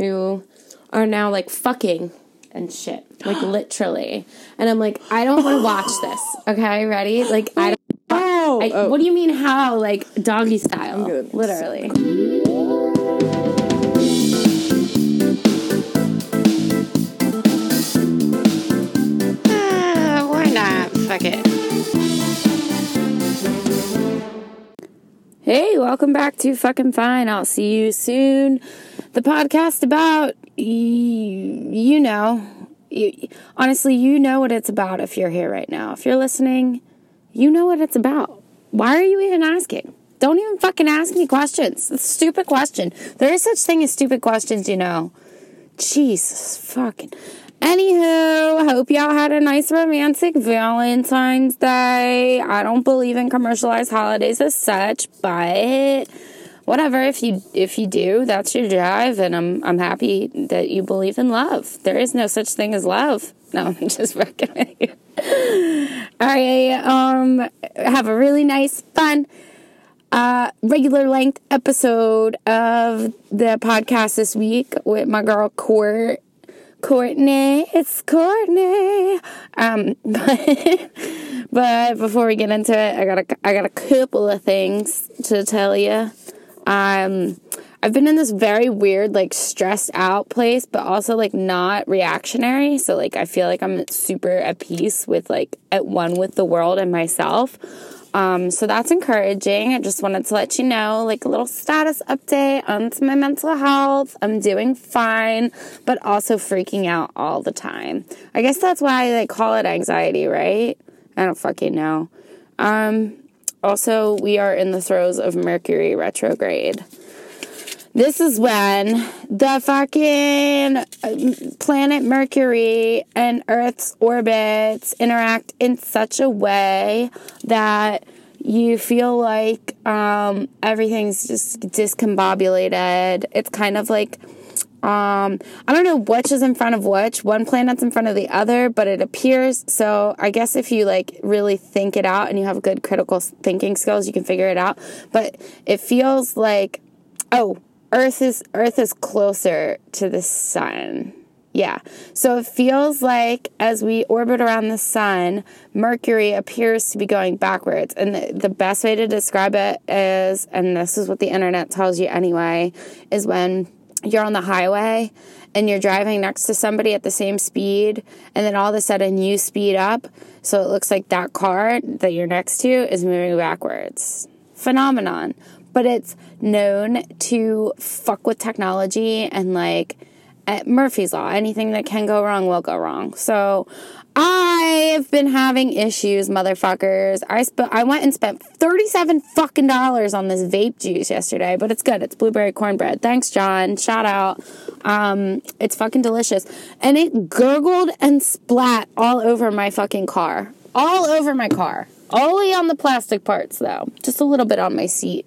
who are now like fucking and shit, like literally. And I'm like, I don't want to watch this. Okay, ready? Like I. Don't, Oh, I oh. What do you mean? How? Like doggy style? Literally. Ah, why not? Fuck it. Hey, welcome back to Fucking Fine. I'll see you soon. The podcast about you know, you, honestly, you know what it's about if you're here right now. If you're listening, you know what it's about. Why are you even asking? Don't even fucking ask me questions. It's a stupid question. There is such thing as stupid questions, you know. Jesus fucking. Anywho, hope y'all had a nice romantic Valentine's Day. I don't believe in commercialized holidays as such, but whatever. If you if you do, that's your drive, and I'm I'm happy that you believe in love. There is no such thing as love. No, I'm just fucking with you. All right. Um, have a really nice, fun, uh, regular length episode of the podcast this week with my girl Court. Courtney, it's Courtney. Um, but, but before we get into it, I got a I got a couple of things to tell you. Um, I've been in this very weird, like stressed out place, but also like not reactionary. So like I feel like I'm super at peace with like at one with the world and myself. Um, so that's encouraging. I just wanted to let you know, like a little status update on my mental health. I'm doing fine, but also freaking out all the time. I guess that's why they call it anxiety, right? I don't fucking know. Um, also, we are in the throes of Mercury retrograde. This is when the fucking uh, planet Mercury and Earth's orbits interact in such a way that you feel like um, everything's just discombobulated. It's kind of like um, I don't know which is in front of which. One planet's in front of the other, but it appears so. I guess if you like really think it out and you have good critical thinking skills, you can figure it out. But it feels like, oh, Earth is Earth is closer to the sun. Yeah. So it feels like as we orbit around the sun, Mercury appears to be going backwards. And the, the best way to describe it is, and this is what the internet tells you anyway, is when you're on the highway and you're driving next to somebody at the same speed, and then all of a sudden you speed up. So it looks like that car that you're next to is moving backwards. Phenomenon. But it's known to fuck with technology and like at Murphy's Law. Anything that can go wrong will go wrong. So I've been having issues, motherfuckers. I sp- I went and spent thirty-seven fucking dollars on this vape juice yesterday, but it's good. It's blueberry cornbread. Thanks, John. Shout out. Um, it's fucking delicious, and it gurgled and splat all over my fucking car, all over my car. Only on the plastic parts though, just a little bit on my seat.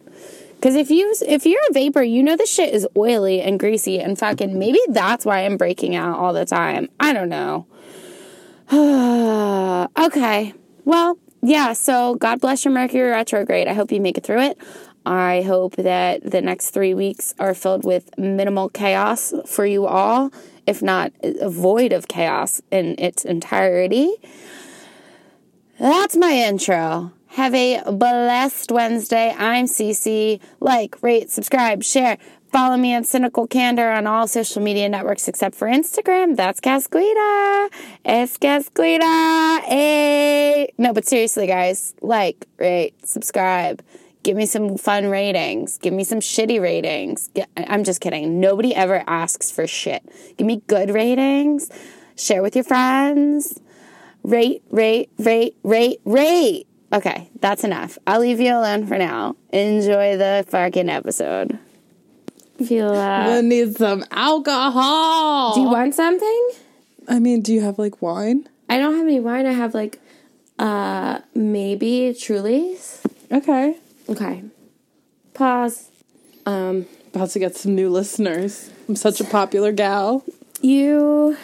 Because if you if you're a vapor, you know the shit is oily and greasy and fucking maybe that's why I'm breaking out all the time. I don't know. okay. Well, yeah, so God bless your Mercury retrograde. I hope you make it through it. I hope that the next three weeks are filled with minimal chaos for you all, if not a void of chaos in its entirety. That's my intro. Have a blessed Wednesday. I'm Cece. Like, rate, subscribe, share. Follow me on Cynical Candor on all social media networks except for Instagram. That's Casquita. Es Casquita. Hey. No, but seriously, guys, like, rate, subscribe. Give me some fun ratings. Give me some shitty ratings. I'm just kidding. Nobody ever asks for shit. Give me good ratings. Share with your friends. Rate, rate, rate, rate, rate. Okay, that's enough. I'll leave you alone for now. Enjoy the fucking episode. Feel that. I need some alcohol. Do you want something? I mean, do you have like wine? I don't have any wine. I have like, uh, maybe Truly's. Okay. Okay. Pause. Um, About to get some new listeners. I'm such a popular gal. you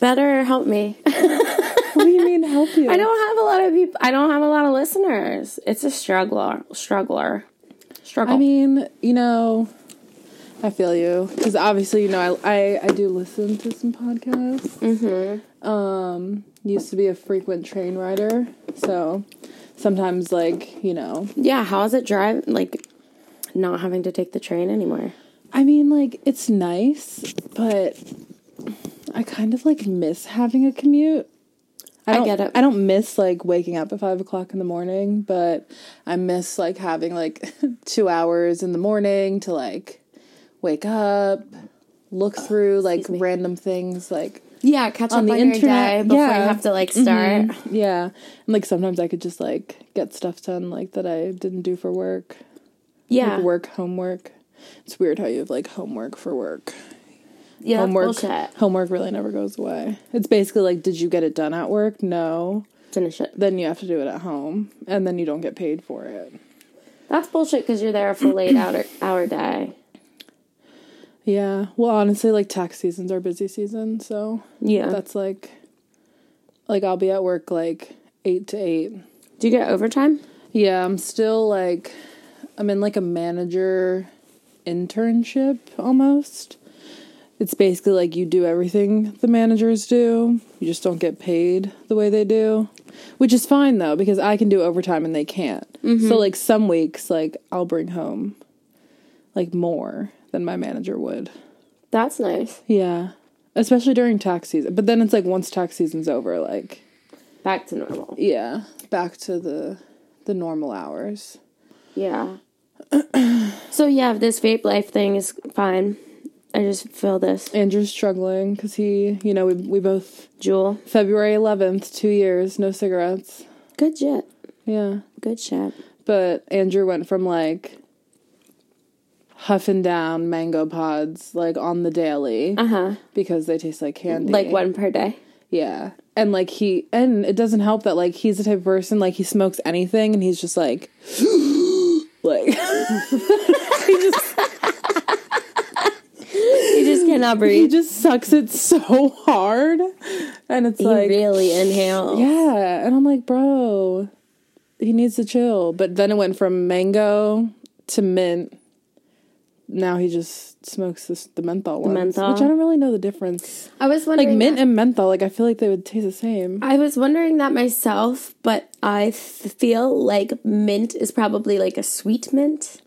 better help me. What do you mean help you? I don't have a lot of people. I don't have a lot of listeners. It's a struggler. Struggler. Struggle. I mean, you know, I feel you because obviously you know I, I I do listen to some podcasts. Mm-hmm. Um, used to be a frequent train rider, so sometimes like you know Yeah, how is it drive like not having to take the train anymore? I mean, like, it's nice, but I kind of like miss having a commute. I don't, get it. I don't miss like waking up at five o'clock in the morning, but I miss like having like two hours in the morning to like wake up, look oh, through like Excuse me. random things, like Yeah, catch up On the internet, before yeah. you have to like mm-hmm. start. yeah, and like sometimes I could just like get stuff done like that I didn't do for work, Yeah, like work, homework. It's weird how you have like homework for work. yeah, homework bullshit. homework really never goes away. It's basically like did you get it done at work? No. Finish it. Then you have to do it at home and then you don't get paid for it. That's bullshit because you're there for a full hour hour day. Yeah. Well, honestly like tax season's our busy season, so Yeah. that's like like I'll be at work like 8 to 8. Do you get overtime? Yeah, I'm still like I'm in like a manager internship almost. It's basically like you do everything the managers do. You just don't get paid the way they do. Which is fine though because I can do overtime and they can't. So mm-hmm. like some weeks like I'll bring home like more than my manager would. That's nice. Yeah. Especially during tax season. But then it's like once tax season's over like Back to normal. yeah, back to the the normal hours. Yeah. so yeah, this vape life thing is fine. I just feel this. Andrew's struggling because he, you know, we we both Juul. February eleventh, two years, no cigarettes. Good shit. Yeah, Good shit. but Andrew went from like huffing down mango pods like on the daily Uh huh. because they taste like candy. Like one per day. Yeah, and like he, and it doesn't help that like he's the type of person like he smokes anything and he's just like, like he just You just cannot breathe. he just sucks it so hard, and it's You like really inhale. Yeah, and I'm like, bro, he needs to chill. But then it went from mango to mint. Now he just smokes this, the menthol ones, menthol? which I don't really know the difference. I was Like mint that- and menthol, like I feel like they would taste the same. I was wondering that myself, but I f- feel like mint is probably like a sweet mint.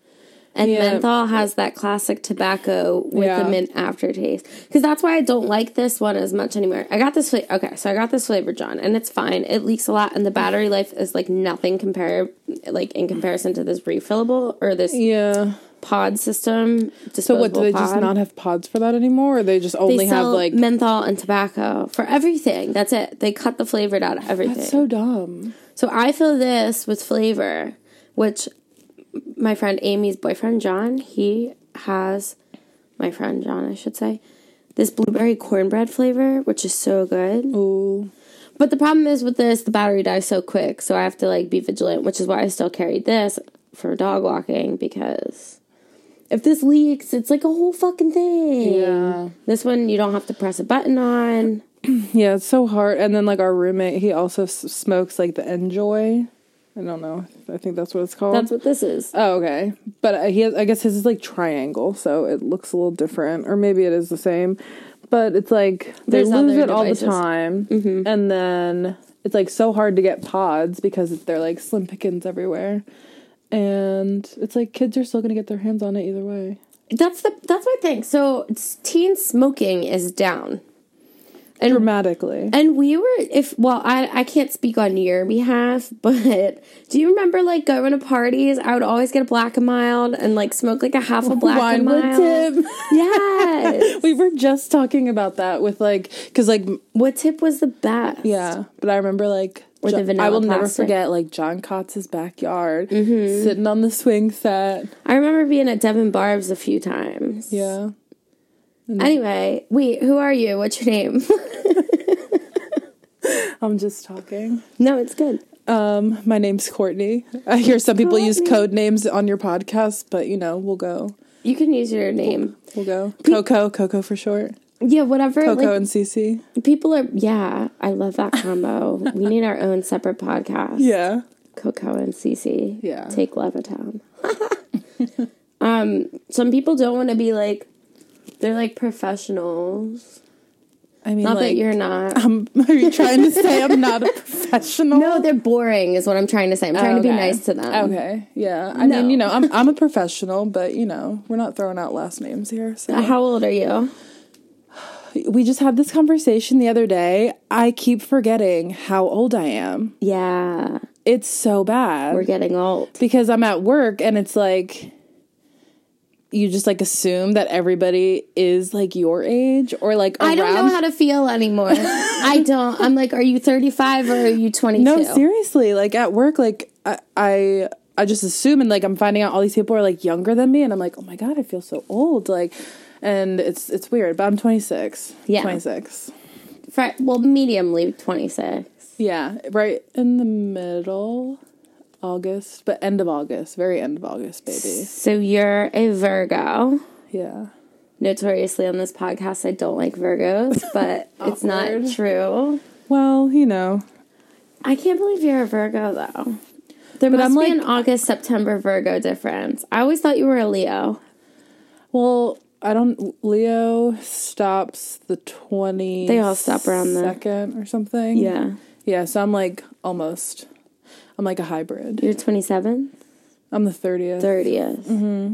And Yeah. menthol has that classic tobacco with Yeah. the mint aftertaste. Because that's why I don't like this one as much anymore. I got this flavor. Okay, so I got this flavor, John, and it's fine. It leaks a lot, and the battery life is like nothing compare, like in comparison to this refillable or this Yeah. Pod system. So what do they just not have pods for that anymore, or they just only They have like? menthol and tobacco for everything. That's it. They cut the flavor out of everything. That's so dumb. So I fill this with flavor, which my friend Amy's boyfriend John, he has my friend John, I should say, this blueberry cornbread flavor, which is so good. Ooh. But the problem is with this, the battery dies so quick, so I have to like be vigilant, which is why I still carry this for dog walking because if this leaks, it's like a whole fucking thing. Yeah. This one you don't have to press a button on. Yeah, it's so hard. And then like our roommate, he also s- smokes like the NJOY. I don't know. I think that's what it's called. That's what this is. Oh, okay. But uh, he has, I guess his is like triangle, so it looks a little different, or maybe it is the same. But it's like they There's lose it all the devices. time, and then it's like so hard to get pods because they're like slim pickings everywhere, and it's like kids are still gonna get their hands on it either way. That's the that's my thing. So teen smoking is down. And Dramatically, and we were if well I I can't speak on your behalf, but do you remember like going to parties? I would always get a black and mild and like smoke like a half a black and Wine with mild. tip. Yes. we were just talking about that with like, because like what tip was the best? Yeah, but I remember like Or the vanilla I will never forget like John Cotz's backyard, Mm-hmm. sitting on the swing set. I remember being at Devin Barb's a few times. Yeah, Anyway, wait, who are you? What's your name? I'm just talking. no, it's good. Um, my name's Courtney. I hear some people use code names on your podcast, but you know we'll go, You can use your name. we'll go. Coco, Coco for short. Yeah, whatever. Coco like, and Cece. People are, yeah, I love that combo. we need our own separate podcast. Yeah, Coco and Cece. Yeah. Take Levittown. Um, some people don't want to be like they're like professionals. I mean, Not like, that you're not. um, are you trying to say I'm not a professional? no, they're boring, is what I'm trying to say. I'm trying to be nice to them. Okay, yeah. I No. mean, you know, I'm I'm a professional, but you know, we're not throwing out last names here. So How old are you? We just had this conversation the other day. I keep forgetting how old I am. Yeah, It's so bad we're getting old. because I'm at work and it's like you just like assume that everybody is like your age or like around. I don't know how to feel anymore. I don't. I'm like, are you 35 or are you 22? No, seriously. Like at work, like I, I, I just assume, and like I'm finding out all these people are like younger than me, and I'm like, oh my god, I feel so old. Like, and it's it's weird, but I'm 26. Yeah. 26. Fri- well, mediumly 26. Yeah, right in the middle, August, but end of August, very end of August, baby. So you're a Virgo. Yeah. Notoriously on this podcast, I don't like Virgos, but it's not true. Well, you know, I can't believe you're a Virgo though. There But must I'm be like- an August September Virgo difference. I always thought you were a Leo. well. I don't. Leo stops the twenty. They all stop around the- second or something. Yeah, Yeah, so I'm like almost. I'm like a hybrid. you're 27th, I'm the 30th. 30th. Mm-hmm.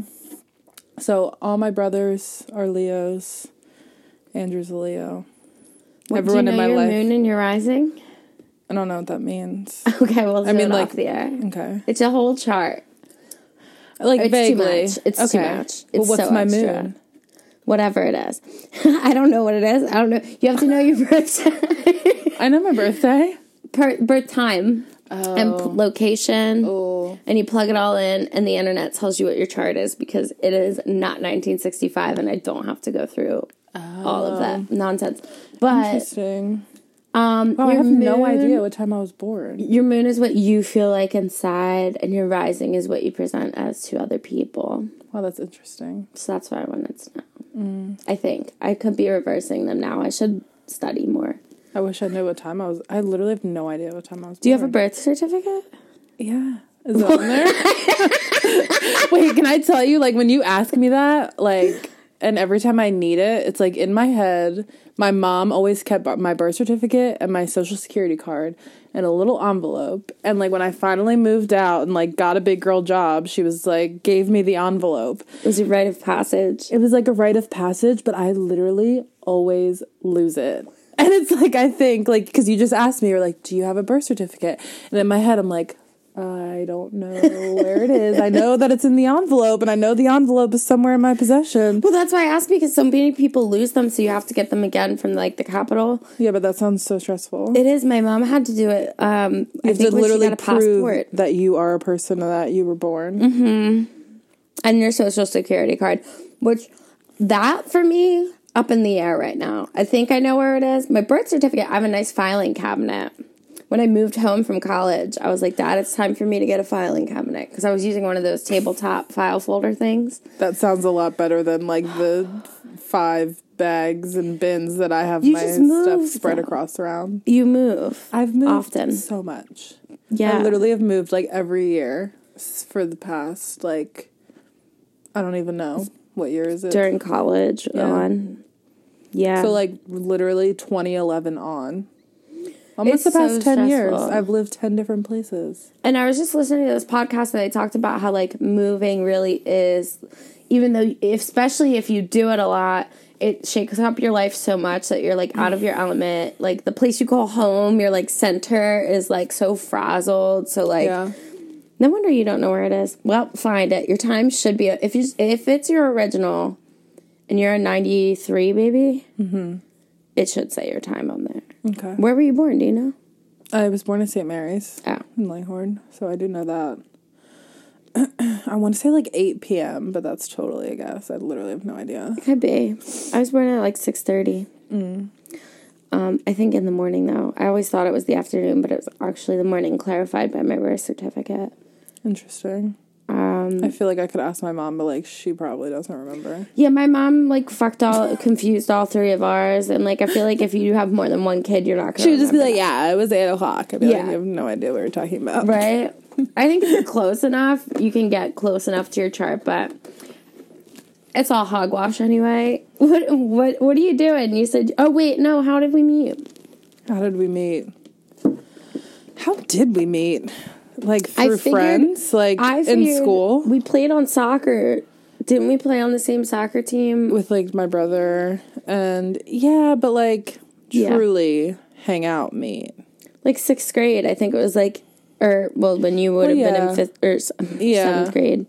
So all my brothers are Leos. Andrew's a Leo. What, Everyone do you in know my your life. moon and your rising? I don't know what that means. Okay, well, I mean, like- off the air. Okay. It's a whole chart. Like It's too vaguely. much. It's too okay. much. Well, what's so my extra. moon? Whatever it is. I don't know what it is. I don't know. You have to know your birth I know my birthday. per, birth time and p- location. Oh. And you plug it all in, and the internet tells you what your chart is because it is not 1965, and I don't have to go through all of that nonsense. But Interesting. um, Oh, I have no idea what time I was born. Your moon is what you feel like inside, and your rising is what you present as to other people. Wow, that's interesting. So that's why I wanted to know. I think I could be reversing them now. I should study more. I wish I knew what time I was. I literally have no idea what time I was Do you have a birth certificate? Yeah. Is it on there? Wait, can I tell you, like, when you ask me that, like, and every time I need it, it's like in my head, my mom always kept my birth certificate and my social security card in a little envelope. And, like, when I finally moved out and, like, got a big girl job, she was like, gave me the envelope. It was a rite of passage. It was like a rite of passage, but I literally always lose it. And it's like, I think, like, because you just asked me, you're like, do you have a birth certificate? And in my head, I'm like, I don't know where it is. I know that it's in the envelope, and I know the envelope is somewhere in my possession. Well, that's why I asked because so many people lose them, so you have to get them again from like the capital. Yeah, but that sounds so stressful. It is. My mom had to do it. Um, I you have think to literally prove passport that you are a person that you were born. and your social security card, which that for me up in the air right now. I think I know where it is. My birth certificate. I have a nice filing cabinet. When I moved home from college, I was like, Dad, it's time for me to get a filing cabinet because I was using one of those tabletop file folder things. That sounds a lot better than like the five bags and bins that I have You my just stuff spread though. across around. You move. I've moved Often. so much. Yeah. I literally have moved like every year for the past like I don't even know what year is it. during college Yeah. on. Yeah. So like literally 2011 on. Almost It's the past so 10 years. I've lived 10 different places. and I was just listening to this podcast and they talked about how like moving really is even though especially if you do it a lot, it shakes up your life so much that you're like out of your element. Like the place you call home, your like center is like so frazzled. So like Yeah. no wonder you don't know where it is. Well, find it. Your time should be if you if it's your original and you're a 93 baby, mm-hmm. it should say your time on there. Okay. Where were you born? Do you know? I was born in St. Mary's Oh. in Langhorne, so I do know that. I want to say like 8 p.m., but that's totally a guess. I literally have no idea. Could be. I was born at like six thirty. Mm. Um, I think in the morning though. I always thought it was the afternoon, but it was actually the morning, clarified by my birth certificate. Interesting. Um, I feel like I could ask my mom, but like she probably doesn't remember. yeah, my mom like fucked all, confused all three of ours, and like I feel like if you have more than one kid, you're not gonna. She would just be like, "Yeah, it was eight o'clock." I'd be like, Yeah. "You have no idea what you're talking about." right? I think if you're close enough, you can get close enough to your chart, but It's all hogwash anyway. What what what are you doing? You said, "Oh wait, no. How did we meet?" How did we meet? How did we meet? Like through figured- friends, like I in school We played on soccer. Didn't we play on the same soccer team? with like my brother, and yeah, but like Yeah. truly hang out meet. Like sixth grade, I think it was like, or well, when you would have been yeah. in fifth or Yeah. seventh grade.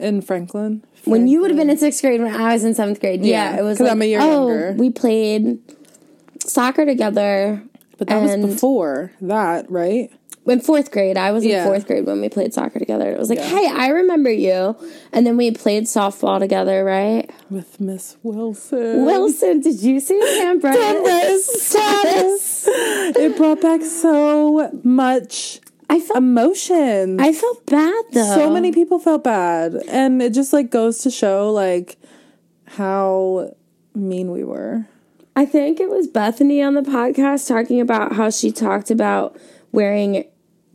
in Franklin. When you would have been in sixth grade when I was in seventh grade. Yeah, Yeah, it was 'cause like, I'm a year oh, younger. we played soccer together. but that was before that, right? In fourth grade. I was in Yeah. fourth grade when we played soccer together. It was like, Yeah. hey, I remember you. And then we played softball together, right? With Miss Wilson. Wilson, did you see Sam Bryant status? it brought back so much I felt emotion. I felt bad though. so many people felt bad, and it just like goes to show like how mean we were. I think it was Bethany on the podcast talking about how she talked about wearing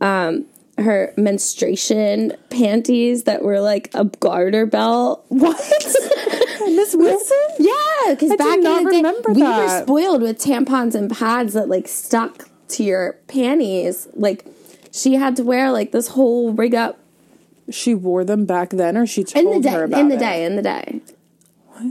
um her menstruation panties that were like a garter belt. What? Miss Wilson. yeah, because back in the day, remember we were spoiled with tampons and pads that like stuck to your panties. Like she had to wear like this whole rig up She wore them back then, or she in told the her about In the it? day. In the day.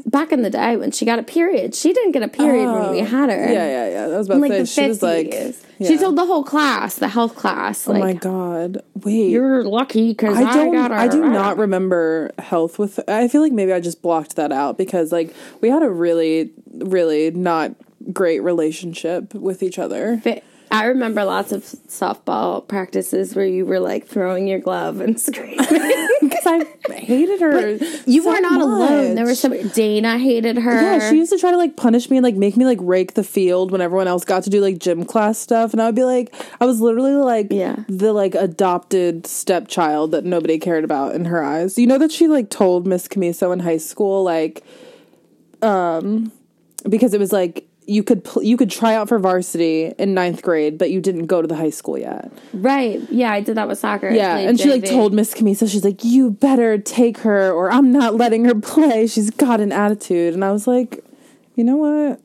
Back in the day when she got a period, she didn't get a period when we oh. had her. Oh. Yeah, yeah, yeah. That was about in like the she was like, yeah. She told the whole class, the health class, "Oh my god, wait." you're lucky because I, I don't. got her. I do not remember health with. I feel like maybe I just blocked that out because like we had a really, really not great relationship with each other. But I remember lots of softball practices where you were like throwing your glove and screaming. Because I hated her. you so were not alone. There much. was some Dana hated her. Yeah, she used to try to like punish me and like make me like rake the field when everyone else got to do like gym class stuff, and I would be like, I was literally like Yeah. the like adopted stepchild that nobody cared about in her eyes. You know that she like told Miss Camiso in high school like, um, because it was like you could pl- you could try out for varsity in ninth grade, but you didn't go to the high school yet. right. Yeah, I did that with soccer. Yeah, and she like told Miss Camisa, she's like, "You better take her, or I'm not letting her play. She's got an attitude." And I was like, "You know what?"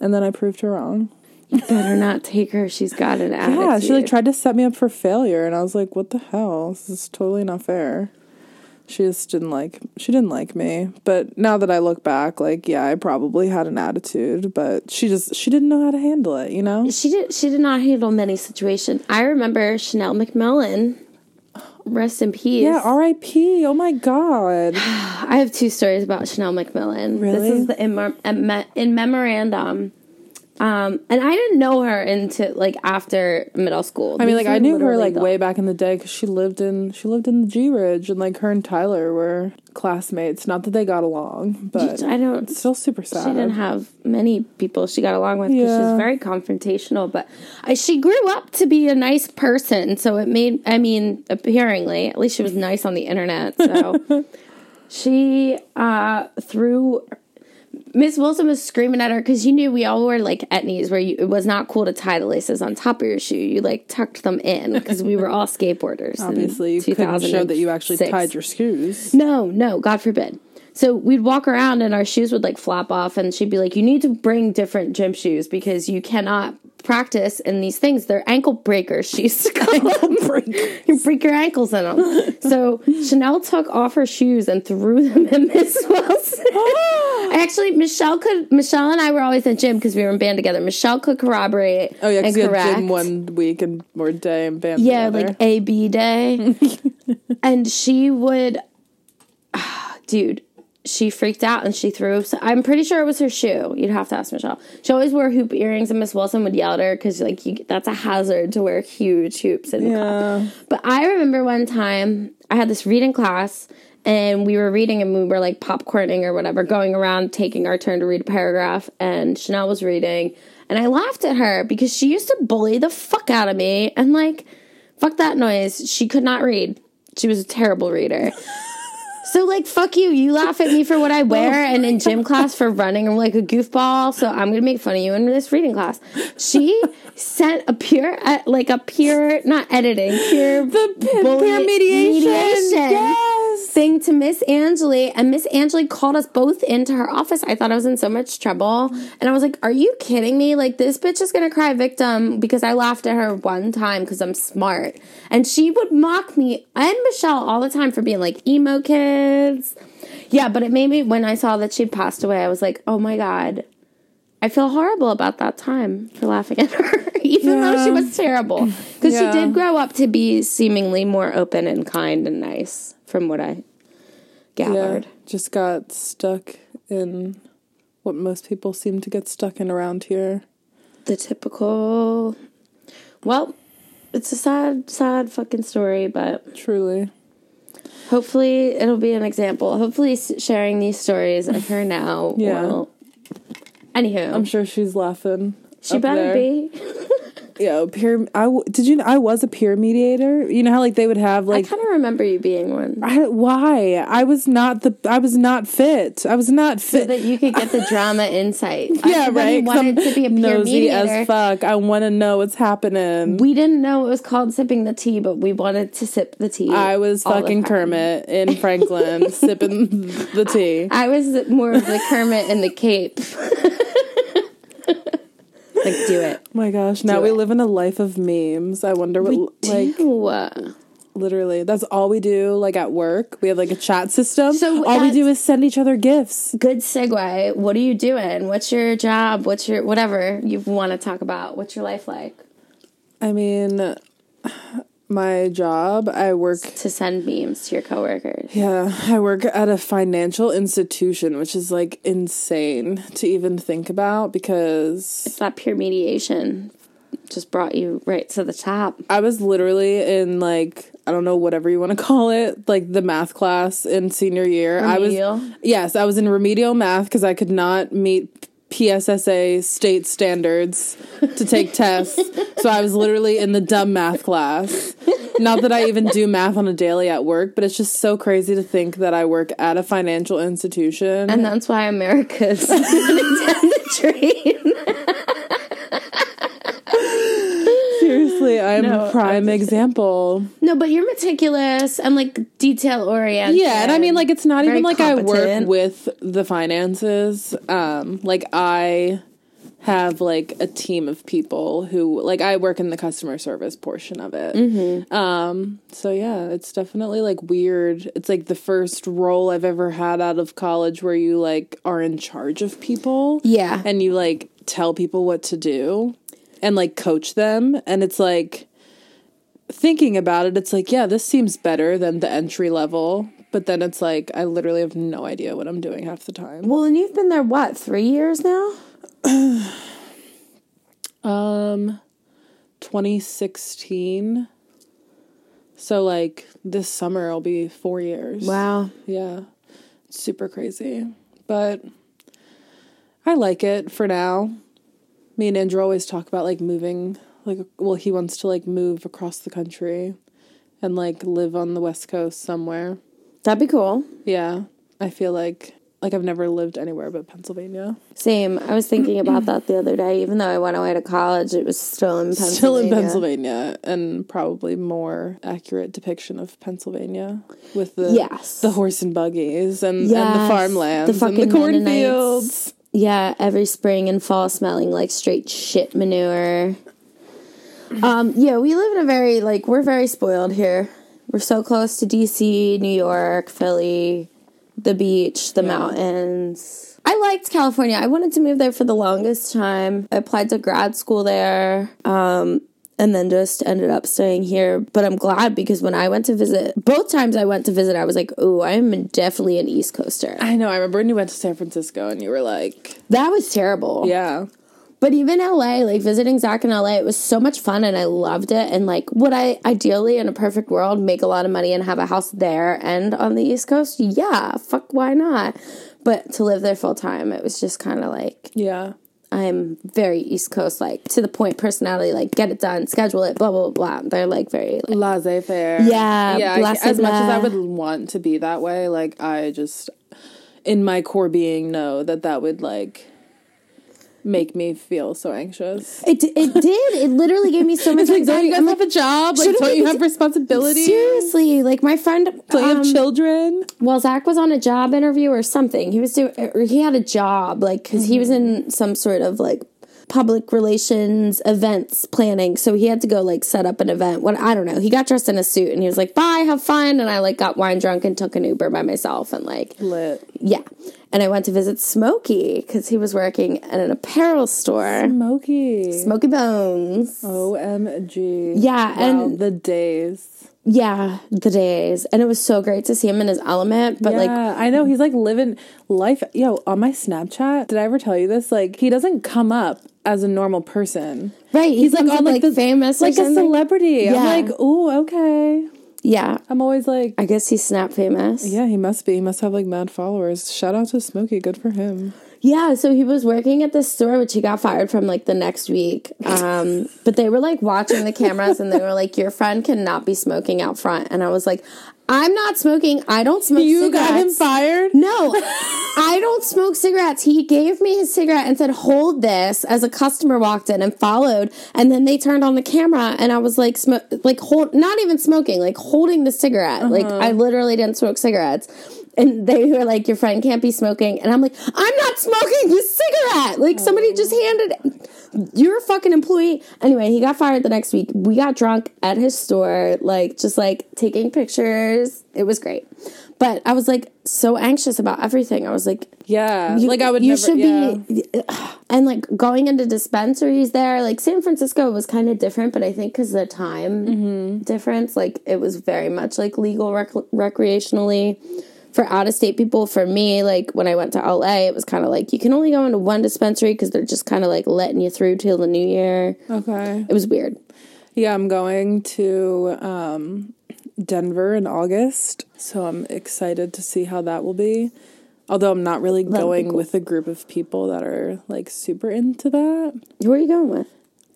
And then I proved her wrong. You better not take her. She's got an attitude. Yeah, she like tried to set me up for failure, and I was like, "What the hell? This is totally not fair." She just didn't like she didn't like me. But now that I look back, like, yeah, I probably had an attitude, but she just she didn't know how to handle it, you know? She did. She did not handle many situations. I remember Chanel McMillan. Rest in peace. Yeah, R.I.P. Oh my god. I have two stories about Chanel McMillan. Really? This is the in, mem- in me- in memorandum. Um, and I didn't know her into like after middle school. I mean, like I knew her like way. way back in the day because she lived in she lived in the G Ridge, and like her and Tyler were classmates. Not that they got along, but I don't. it's still super sad. She didn't have many people she got along with because Yeah. she's very confrontational. But I, she grew up to be a nice person, so it made. I mean, apparently, at least she was nice on the internet. So she uh, threw. Miss Wilson was screaming at her because you knew we all wore like etnies where you, it was not cool to tie the laces on top of your shoe. You like tucked them in because we were all skateboarders. Obviously, you couldn't show that you actually tied your shoes. No, no, God forbid. So we'd walk around and our shoes would like flap off, and she'd be like, "You need to bring different gym shoes because you cannot practice in these things. They're ankle breakers." She used to call them. you break your ankles in them. so Chanel took off her shoes and threw them at Miss Wilson. Actually, Michelle could. Michelle and I were always in gym because we were in band together. Michelle could corroborate. Oh yeah, because and you had gym one week and or day and band. Yeah, together. like A B day. and she would ah, dude, she freaked out and she threw I'm pretty sure it was her shoe. You'd have to ask Michelle. She always wore hoop earrings and Miss Wilson would yell at her cuz like you, that's a hazard to wear huge hoops in yeah. but I remember one time I had this reading class and we were reading and we were like popcorning or whatever, going around taking our turn to read a paragraph. And Chanel was reading and I laughed at her because she used to bully the fuck out of me and like, fuck that noise. She could not read. She was a terrible reader. So like fuck you, you laugh at me for what I wear and in gym class for running I'm like a goofball, so I'm gonna make fun of you in this reading class. She sent a pure uh, like a pure not editing, pure The p- peer mediation. mediation. Yes. Thing to Miss Angeli, and Miss Angeli called us both into her office. I thought I was in so much trouble. And I was like, Are you kidding me? Like, this bitch is gonna cry victim because I laughed at her one time because I'm smart. And she would mock me and Michelle all the time for being like emo kids. Yeah, but it made me, when I saw that she passed away, I was like, Oh my God. I feel horrible about that time for laughing at her, even though she was terrible. Because Yeah. she did grow up to be seemingly more open and kind and nice, from what I gathered. Yeah, just got stuck in what most people seem to get stuck in around here. The typical. Well, it's a sad, sad fucking story, but Truly. hopefully it'll be an example. Hopefully, sharing these stories of her now Yeah. will. Anywho, I'm sure she's laughing. she better there. be. Yeah, peer. I did you? know I was a peer mediator. You know how like they would have like. I kind of remember you being one. I, why? I was not the. I was not fit. I was not So fit. that you could get the drama insight. Yeah, right. You wanted 'Cause to be a I'm peer nosy mediator. as fuck. I want to know what's happening. We didn't know it was called sipping the tea, but we wanted to sip the tea. I was fucking. Kermit in Franklin sipping the tea. I was more of the Kermit in the Cape. like, do it. Oh my gosh, now Do we it. live in a life of memes. I wonder what like do. literally that's all we do like at work. We have like a chat system. So all we do is send each other gifts. Good segue. What are you doing? What's your job? What's your whatever you want to talk about? What's your life like? I mean my job, I work To send memes to your coworkers. yeah, I work at a financial institution, which is like insane to even think about because It's that pure mediation just brought you right to the top. I was literally in like I don't know whatever you want to call it, like the math class in senior year. Remedial? I was yes, I was in remedial math because I could not meet PSSA state standards to take tests. So I was literally in the dumb math class. Not that I even do math on a daily at work, but it's just so crazy to think that I work at a financial institution. And that's why America's down the train. Seriously, I'm No, a I'm prime just- example. No, but you're meticulous and like detail oriented. Yeah, and I mean, like, it's not even like I work with the finances. Um, like, I have like a team of people who, like, I work in the customer service portion of it. Mm-hmm. Um, so yeah, it's definitely like weird. It's like the first role I've ever had out of college where you like are in charge of people. Yeah. and you like tell people what to do and like coach them, and it's like thinking about it, it's like, yeah, this seems better than the entry level. But then it's like, I literally have no idea what I'm doing half the time. Well, and you've been there what three years now? Um, 2016. So, like, this summer will be four years. Wow. Yeah. It's super crazy. But I like it for now. Me and Andrew always talk about like moving like well he wants to like move across the country and like live on the west coast somewhere. That'd be cool. Yeah. I feel like like I've never lived anywhere but Pennsylvania. Same. I was thinking about that the other day. Even though I went away to college, it was still in Pennsylvania. Still in Pennsylvania and probably more accurate depiction of Pennsylvania with the Yes. the horse and buggies and, and the farmlands the and the cornfields. Yeah, every spring and fall smelling like straight shit manure. Um, yeah, we live in a very like we're very spoiled here. We're so close to DC, New York, Philly, the beach, the mountains. I liked California. I wanted to move there for the longest time. I applied to grad school there. Um and then just ended up staying here. But I'm glad because when I went to visit, both times I went to visit, I was like, oh, I'm definitely an East Coaster. I know. I remember when you went to San Francisco and you were like, That was terrible. yeah. But even LA, like visiting Zach in LA, it was so much fun and I loved it. And like, would I ideally in a perfect world make a lot of money and have a house there and on the East Coast? Yeah, fuck, why not? But to live there full time, it was just kind of like, Yeah. I'm very East Coast, like to the point personality, like get it done, schedule it, blah, blah, blah. They're like very, like, Laissez faire. Yeah, Yeah. I- as much as I would want to be that way, like, I just, in my core being, know that that would, like, make me feel so anxious. It, d- it did. It literally gave me so much It's like, don't you guys I'm have a job? Like, don't you have responsibilities? Seriously, like my friend, Don't you have um, children? well, Zach was on a job interview or something. He was doing, or he had a job, like, because he was in some sort of like public relations events planning. So he had to go like set up an event. What I don't know. He got dressed in a suit and he was like, "Bye, have fun." And I like got wine drunk and took an Uber by myself and like, Lit. yeah. And I went to visit Smokey because he was working at an apparel store. Smoky. Smoky Bones. OMG. Yeah, Wow, and the days. Yeah, the days. And it was so great to see him in his element. But yeah, like, I know he's like living life. Yo, on my Snapchat, did I ever tell you this? Like, he doesn't come up as a normal person. right, he He's like on like, like the famous, like a celebrity. I'm like, ooh, okay. Yeah, I'm always like, I guess he's snap famous. yeah, he must be. He must have like mad followers. Shout out to Smokey. Good for him. Yeah, so he was working at this store, which he got fired from like the next week. Um, but they were like watching the cameras and they were like, Your friend cannot be smoking out front. And I was like, I'm not smoking. I don't smoke You cigarettes. got him fired. No, I don't smoke cigarettes. He gave me his cigarette and said, "Hold this." As a customer walked in and followed, and then they turned on the camera, and I was like, sm- like hold, not even smoking, like holding the cigarette. Like I literally didn't smoke cigarettes. And they were like, "Your friend can't be smoking," and I'm like, "I'm not smoking this cigarette." Like somebody just handed. You're a fucking employee. Anyway, he got fired the next week. We got drunk at his store, like just like taking pictures. It was great. But I was like so anxious about everything. I was like, Yeah, you- like I would. You never, should yeah. be, and like going into dispensaries there. Like San Francisco was kind of different, but I think because the time Mm-hmm. difference, like it was very much like legal rec- recreationally for out of state people. For me, like when I went to LA, it was kind of like you can only go into one dispensary because they're just kind of like letting you through till the new year. Okay. It was weird. Yeah, I'm going to um, Denver in August, so I'm excited to see how that will be. Although I'm not really That'll be going cool. with a group of people that are like super into that. Who are you going with?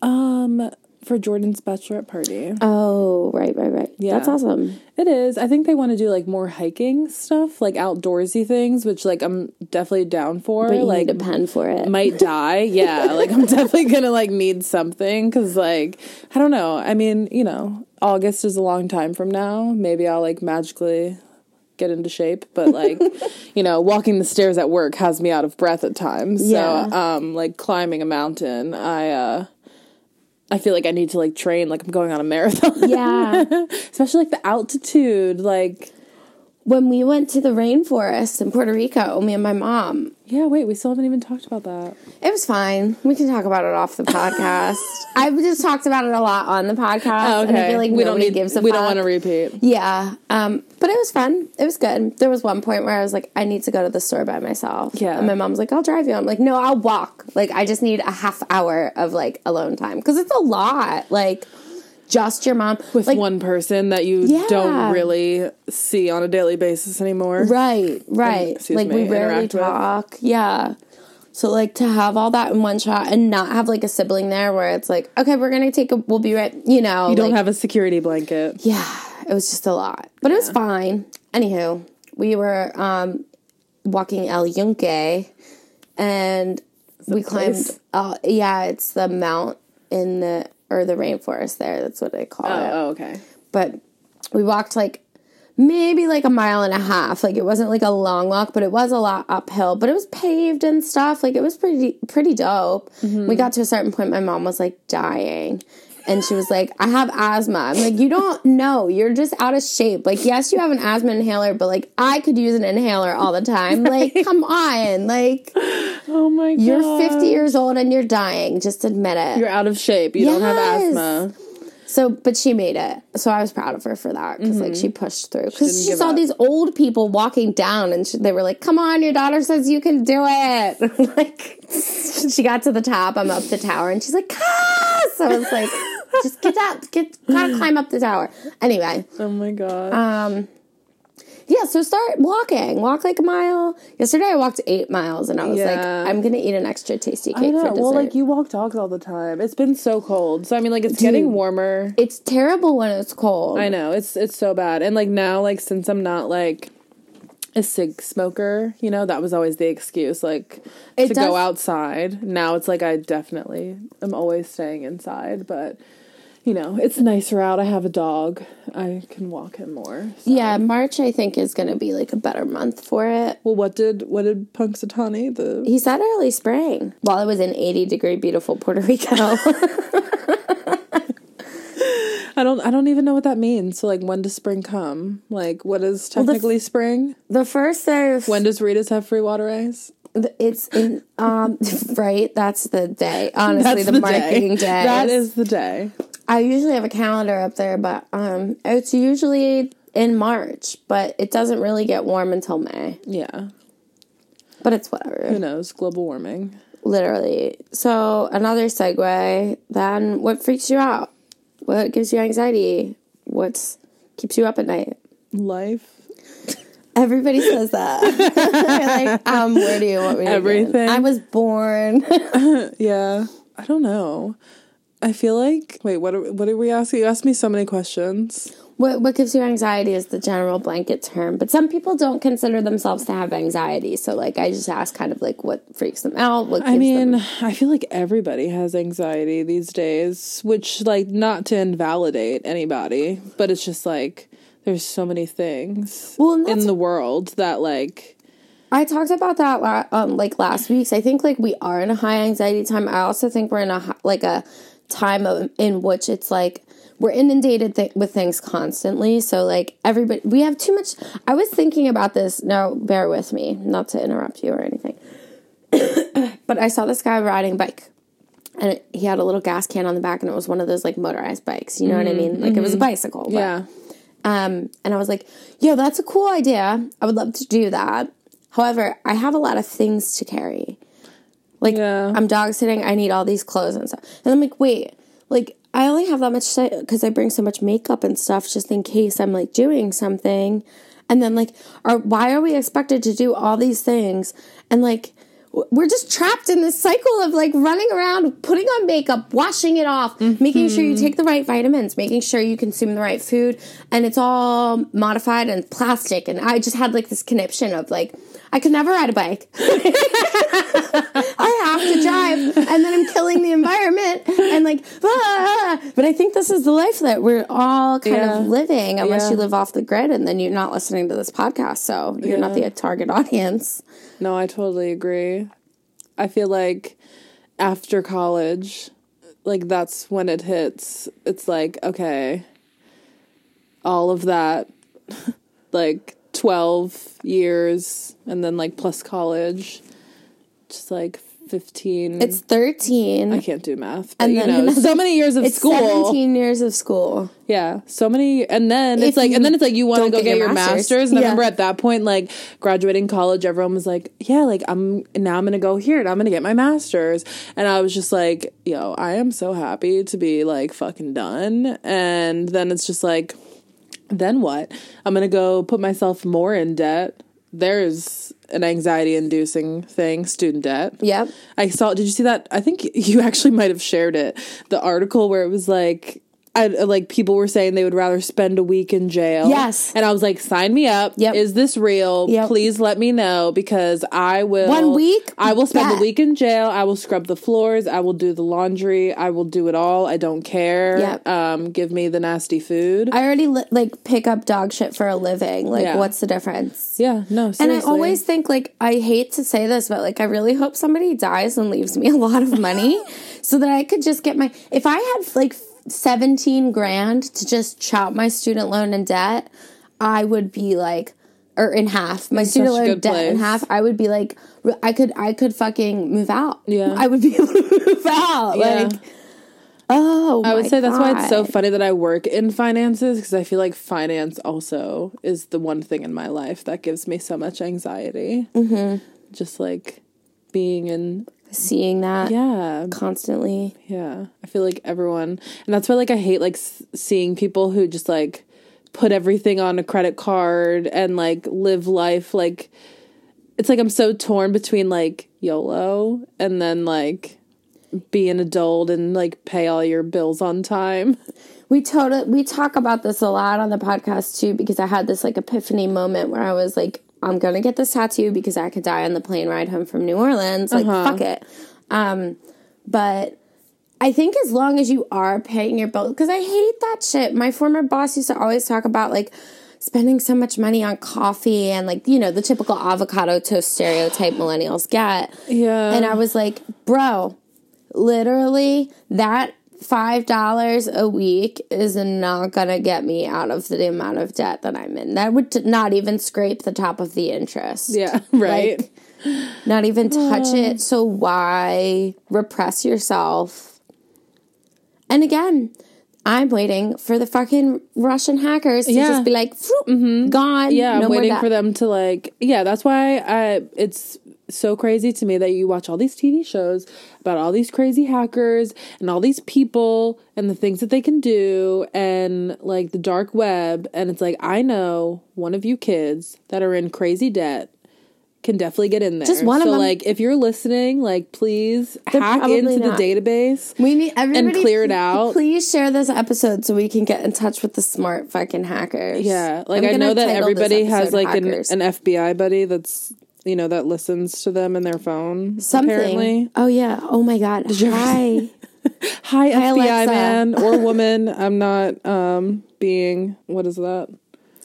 Um, for Jordan's bachelorette party, Oh, right, right, right. Yeah. That's awesome. it is. I think they want to do like more hiking stuff, like outdoorsy things, which like I'm definitely down for. But you like need a pen for it. might die. Yeah, like I'm definitely gonna like need something because like I don't know. I mean, you know, August is a long time from now. Maybe I'll like magically get into shape, but like you know, walking the stairs at work has me out of breath at times. Yeah. So um, like climbing a mountain, I uh. I feel like I need to like train like I'm going on a marathon. yeah. Especially like the altitude. Like when we went to the rainforest in Puerto Rico, me and my mom, yeah, wait, we still haven't even talked about that. it was fine. We can talk about it off the podcast. I've just talked about it a lot on the podcast. Oh, And I feel like we don't need gives a we fuck. don't want to repeat. Yeah. Um, but it was fun. It was good. There was one point where I was like, I need to go to the store by myself. Yeah. And my mom's like, I'll drive you. I'm like, no, I'll walk. Like, I just need a half hour of like alone time. Cause it's a lot. Like, just your mom. with like, one person that you Yeah. don't really see on a daily basis anymore. Right, right. excuse like me, we rarely interact with. talk. Yeah. So like to have all that in one shot and not have like a sibling there where it's like, okay, we're gonna take a we'll be right you know. You don't like, have a security blanket. Yeah. It was just a lot. But it was fine. Anywho, we were um walking El Yunque and we climbed place? uh yeah, it's the mount in the or the rainforest there, that's what they call oh, it Oh, okay. but we walked like maybe like a mile and a half. Like it wasn't like a long walk, but it was a lot uphill. But it was paved and stuff. Like it was pretty pretty dope. Mm-hmm. We got to a certain point, my mom was like dying. And she was like, I have asthma. I'm like, you don't know. You're just out of shape. Like, yes, you have an asthma inhaler, but like, I could use an inhaler all the time. Like, come on. Like, Oh my god. you're 50 years old and you're dying. Just admit it. You're out of shape. You don't have asthma. So, but she made it. So I was proud of her for that because, like, mm-hmm. she pushed through. Because didn't she saw up. these old people walking down, and she, they were like, "Come on, your daughter says you can do it." like, she got to the top. I'm up the tower, and she's like! So I was like, "Just get up, get gotta climb up the tower." Anyway, Oh my god. um, yeah. So start walking. Walk like a mile. Yesterday I walked eight miles, and I was like, "I'm gonna eat an extra tasty I cake know. for dessert." Well, like you walk dogs all the time. It's been so cold. So I mean, like it's getting warmer. it's terrible when it's cold. I know it's it's so bad, and like now, like since I'm not like a cig smoker. You know, that was always the excuse, like It to does- go outside. Now it's like I definitely am always staying inside, but you know, it's nicer out. I have a dog. I can walk him more. so. Yeah, March I think is going to be like a better month for it. Well, what did what did Punxsutawney the He said early spring while it was in 80 degree beautiful Puerto Rico. I don't I don't even know what that means. So like when does spring come? Like what is the f- technically spring? the first day of When does Rita's have free water ice? it's in um right that's the day honestly the, marketing day. That is the day. I usually have a calendar up there but um it's usually in March but it doesn't really get warm until May Yeah. but it's whatever Who knows? Global warming. literally so another segue then what freaks you out what gives you anxiety what's keeps you up at night Life. Everybody says that. Like, um, where do you want me to begin? Everything. I was born. Yeah. I don't know. I feel like wait, what are, what are we asking? You asked me so many questions. What what gives you anxiety is the general blanket term, but some people don't consider themselves to have anxiety. So like I just ask kind of like what freaks them out. What gives I mean, them, I feel like everybody has anxiety these days, which like not to invalidate anybody, but it's just like there's so many things Well, in the world that like I talked about that la- um, like last week. So I think like we are in a high anxiety time. I also think we're in a like a time of, in which it's like we're inundated th- with things constantly. So like everybody, we have too much. I was thinking about this. Now, bear with me, not to interrupt you or anything. but I saw this guy riding a bike. And it, he had a little gas can on the back, and it was one of those like motorized bikes. You know what I mean? Like it was a bicycle. but- yeah. um, and I was like, yo, that's a cool idea. I would love to do that. However, I have a lot of things to carry. Like, Yeah. I'm dog sitting, I need all these clothes and stuff. And I'm like, wait, like, I only have that much because I bring so much makeup and stuff just in case I'm like doing something. And then, like, are, why are we expected to do all these things? And like, we're just trapped in this cycle of like running around, putting on makeup, washing it off, making sure you take the right vitamins, making sure you consume the right food, and it's all modified and plastic. And I just had like this conniption of like, I could never ride a bike. I have to drive, and then I'm killing the environment, and like, ah. but I think this is the life that we're all kind Yeah. of living, unless Yeah. you live off the grid, and then you're not listening to this podcast, so you're not the target audience. No, I totally agree. I feel like after college, like that's when it hits. It's like, okay, all of that, like 12 years, and then like plus college, just like 15. It's 13. I can't do math, but And you then know, another- so many years of it's school. 17 years of school. Yeah, so many, and then If it's like, you and then it's like you want to don't go get your your master's. master's. And I Yeah. remember at that point, like graduating college, everyone was like, "Yeah, like I'm now I'm gonna go here and I'm gonna get my master's." And I was just like, "Yo, I am so happy to be like fucking done." And then it's just like, then what? I'm gonna go put myself more in debt. There's an anxiety-inducing thing, student debt. Yep. I saw. Did you see that? I think you actually might have shared it. The article where it was like, I, like people were saying they would rather spend a week in jail. Yes. and I was like, sign me up. Yep. Is this real? Yep. Please let me know because I will. One week? I will spend Bet. the week in jail. I will scrub the floors. I will do the laundry. I will do it all. I don't care. Yep. Um, give me the nasty food. I already li- like pick up dog shit for a living. Like, Yeah. what's the difference? yeah. No. Seriously. And I always think like I hate to say this, but like I really hope somebody dies and leaves me a lot of money so that I could just get my if I had like 17 grand to just chop my student loan in debt, I would be like or in half. My student such a loan debt in half, I would be like I could I could fucking move out. Yeah. I would be able to move out. Yeah. Like Oh, I would say that's why it's so funny that I work in finances because I feel like finance also is the one thing in my life that gives me so much anxiety. Mm-hmm. Just like being in, seeing that yeah, constantly. yeah. I feel like everyone, and that's why like I hate like s- seeing people who just like put everything on a credit card and like live life like it's like I'm so torn between like YOLO and then like be an adult and like pay all your bills on time. We totally we talk about this a lot on the podcast too because I had this like epiphany moment where I was like I'm gonna get this tattoo because I could die on the plane ride home from New Orleans. Like, Uh-huh. fuck it. Um, but I think as long as you are paying your bill, because I hate that shit. My former boss used to always talk about like spending so much money on coffee and like, you know, the typical avocado toast stereotype millennials get. Yeah. And I was like, bro, literally that five dollars a week is not gonna get me out of the amount of debt that I'm in. That would not even scrape the top of the interest. Yeah, right. Like, not even touch it. So why repress yourself? And again, I'm waiting for the fucking Russian hackers to Yeah. just be like, "Phoop, mm-hmm, gone. yeah, no I'm waiting for them to like. Yeah, that's why I. It's so crazy to me that you watch all these TV shows about all these crazy hackers and all these people and the things that they can do and like the dark web. And it's like I know one of you kids that are in crazy debt can definitely get in there. Just one of so, them. like, if you're listening, like, please They're hack into not. the database. We need everybody and clear it out. Please share this episode so we can get in touch with the smart fucking hackers. Yeah, like I'm I know that everybody has like an, an FBI buddy that's you know that listens to them in their phone. something. Apparently, Oh yeah. Oh my god. Hi. hi FBI Alexa. man or woman. I'm not um being what is that?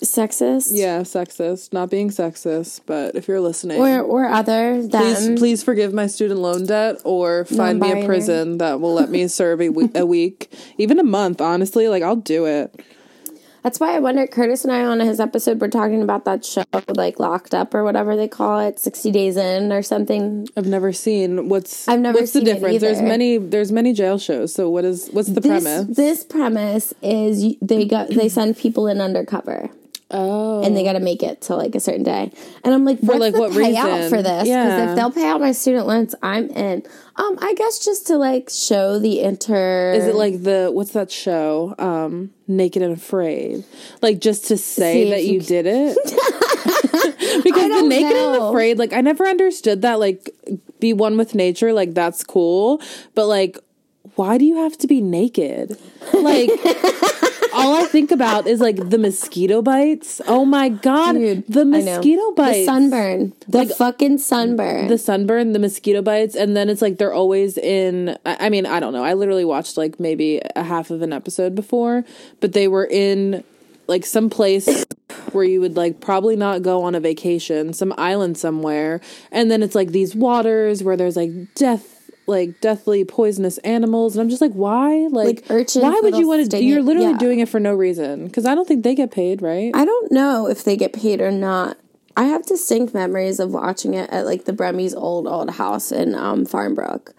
Sexist. Yeah, sexist. Not being sexist, but if you're listening, Or or other please please forgive my student loan debt or find me a Non-binary. prison that will let me serve a week, a week, even a month. Honestly, like I'll do it. That's why I wonder. Curtis and I on his episode were talking about that show, like Locked Up or whatever they call it, sixty days in or something. I've never seen what's I've never what's the difference. There's many there's many jail shows. So what is what's the This premise? this premise is they go they send people in undercover. Oh, and they got to make it to like a certain day. And I'm like, what's like, the what payout reason? for this? Because Yeah. if they'll pay out my student loans, I'm in. Um, I guess just to like show the inter. is it like the what's that show? Um, Naked and Afraid. Like just to say See that you you did it. because the Naked and. Afraid, like I never understood that. Like be one with nature, like that's cool. But like, why do you have to be naked? Like. All I think about is like the mosquito bites. Oh my god, Dude, the mosquito bites. the sunburn, the fucking sunburn. the sunburn, the mosquito bites, and then it's like they're always in. I I mean, I don't know. I literally watched like maybe a half of an episode before, but they were in like some place where you would like probably not go on a vacation, some island somewhere, and then it's like these waters where there's like death. Like deathly poisonous animals, and I'm just like, why? Like, Like urchins why would you want to? You're literally Yeah. doing it for no reason because I don't think they get paid, right? I don't know if they get paid or not. I have distinct memories of watching it at like the Bremmy's old old house in um, Farmbrook.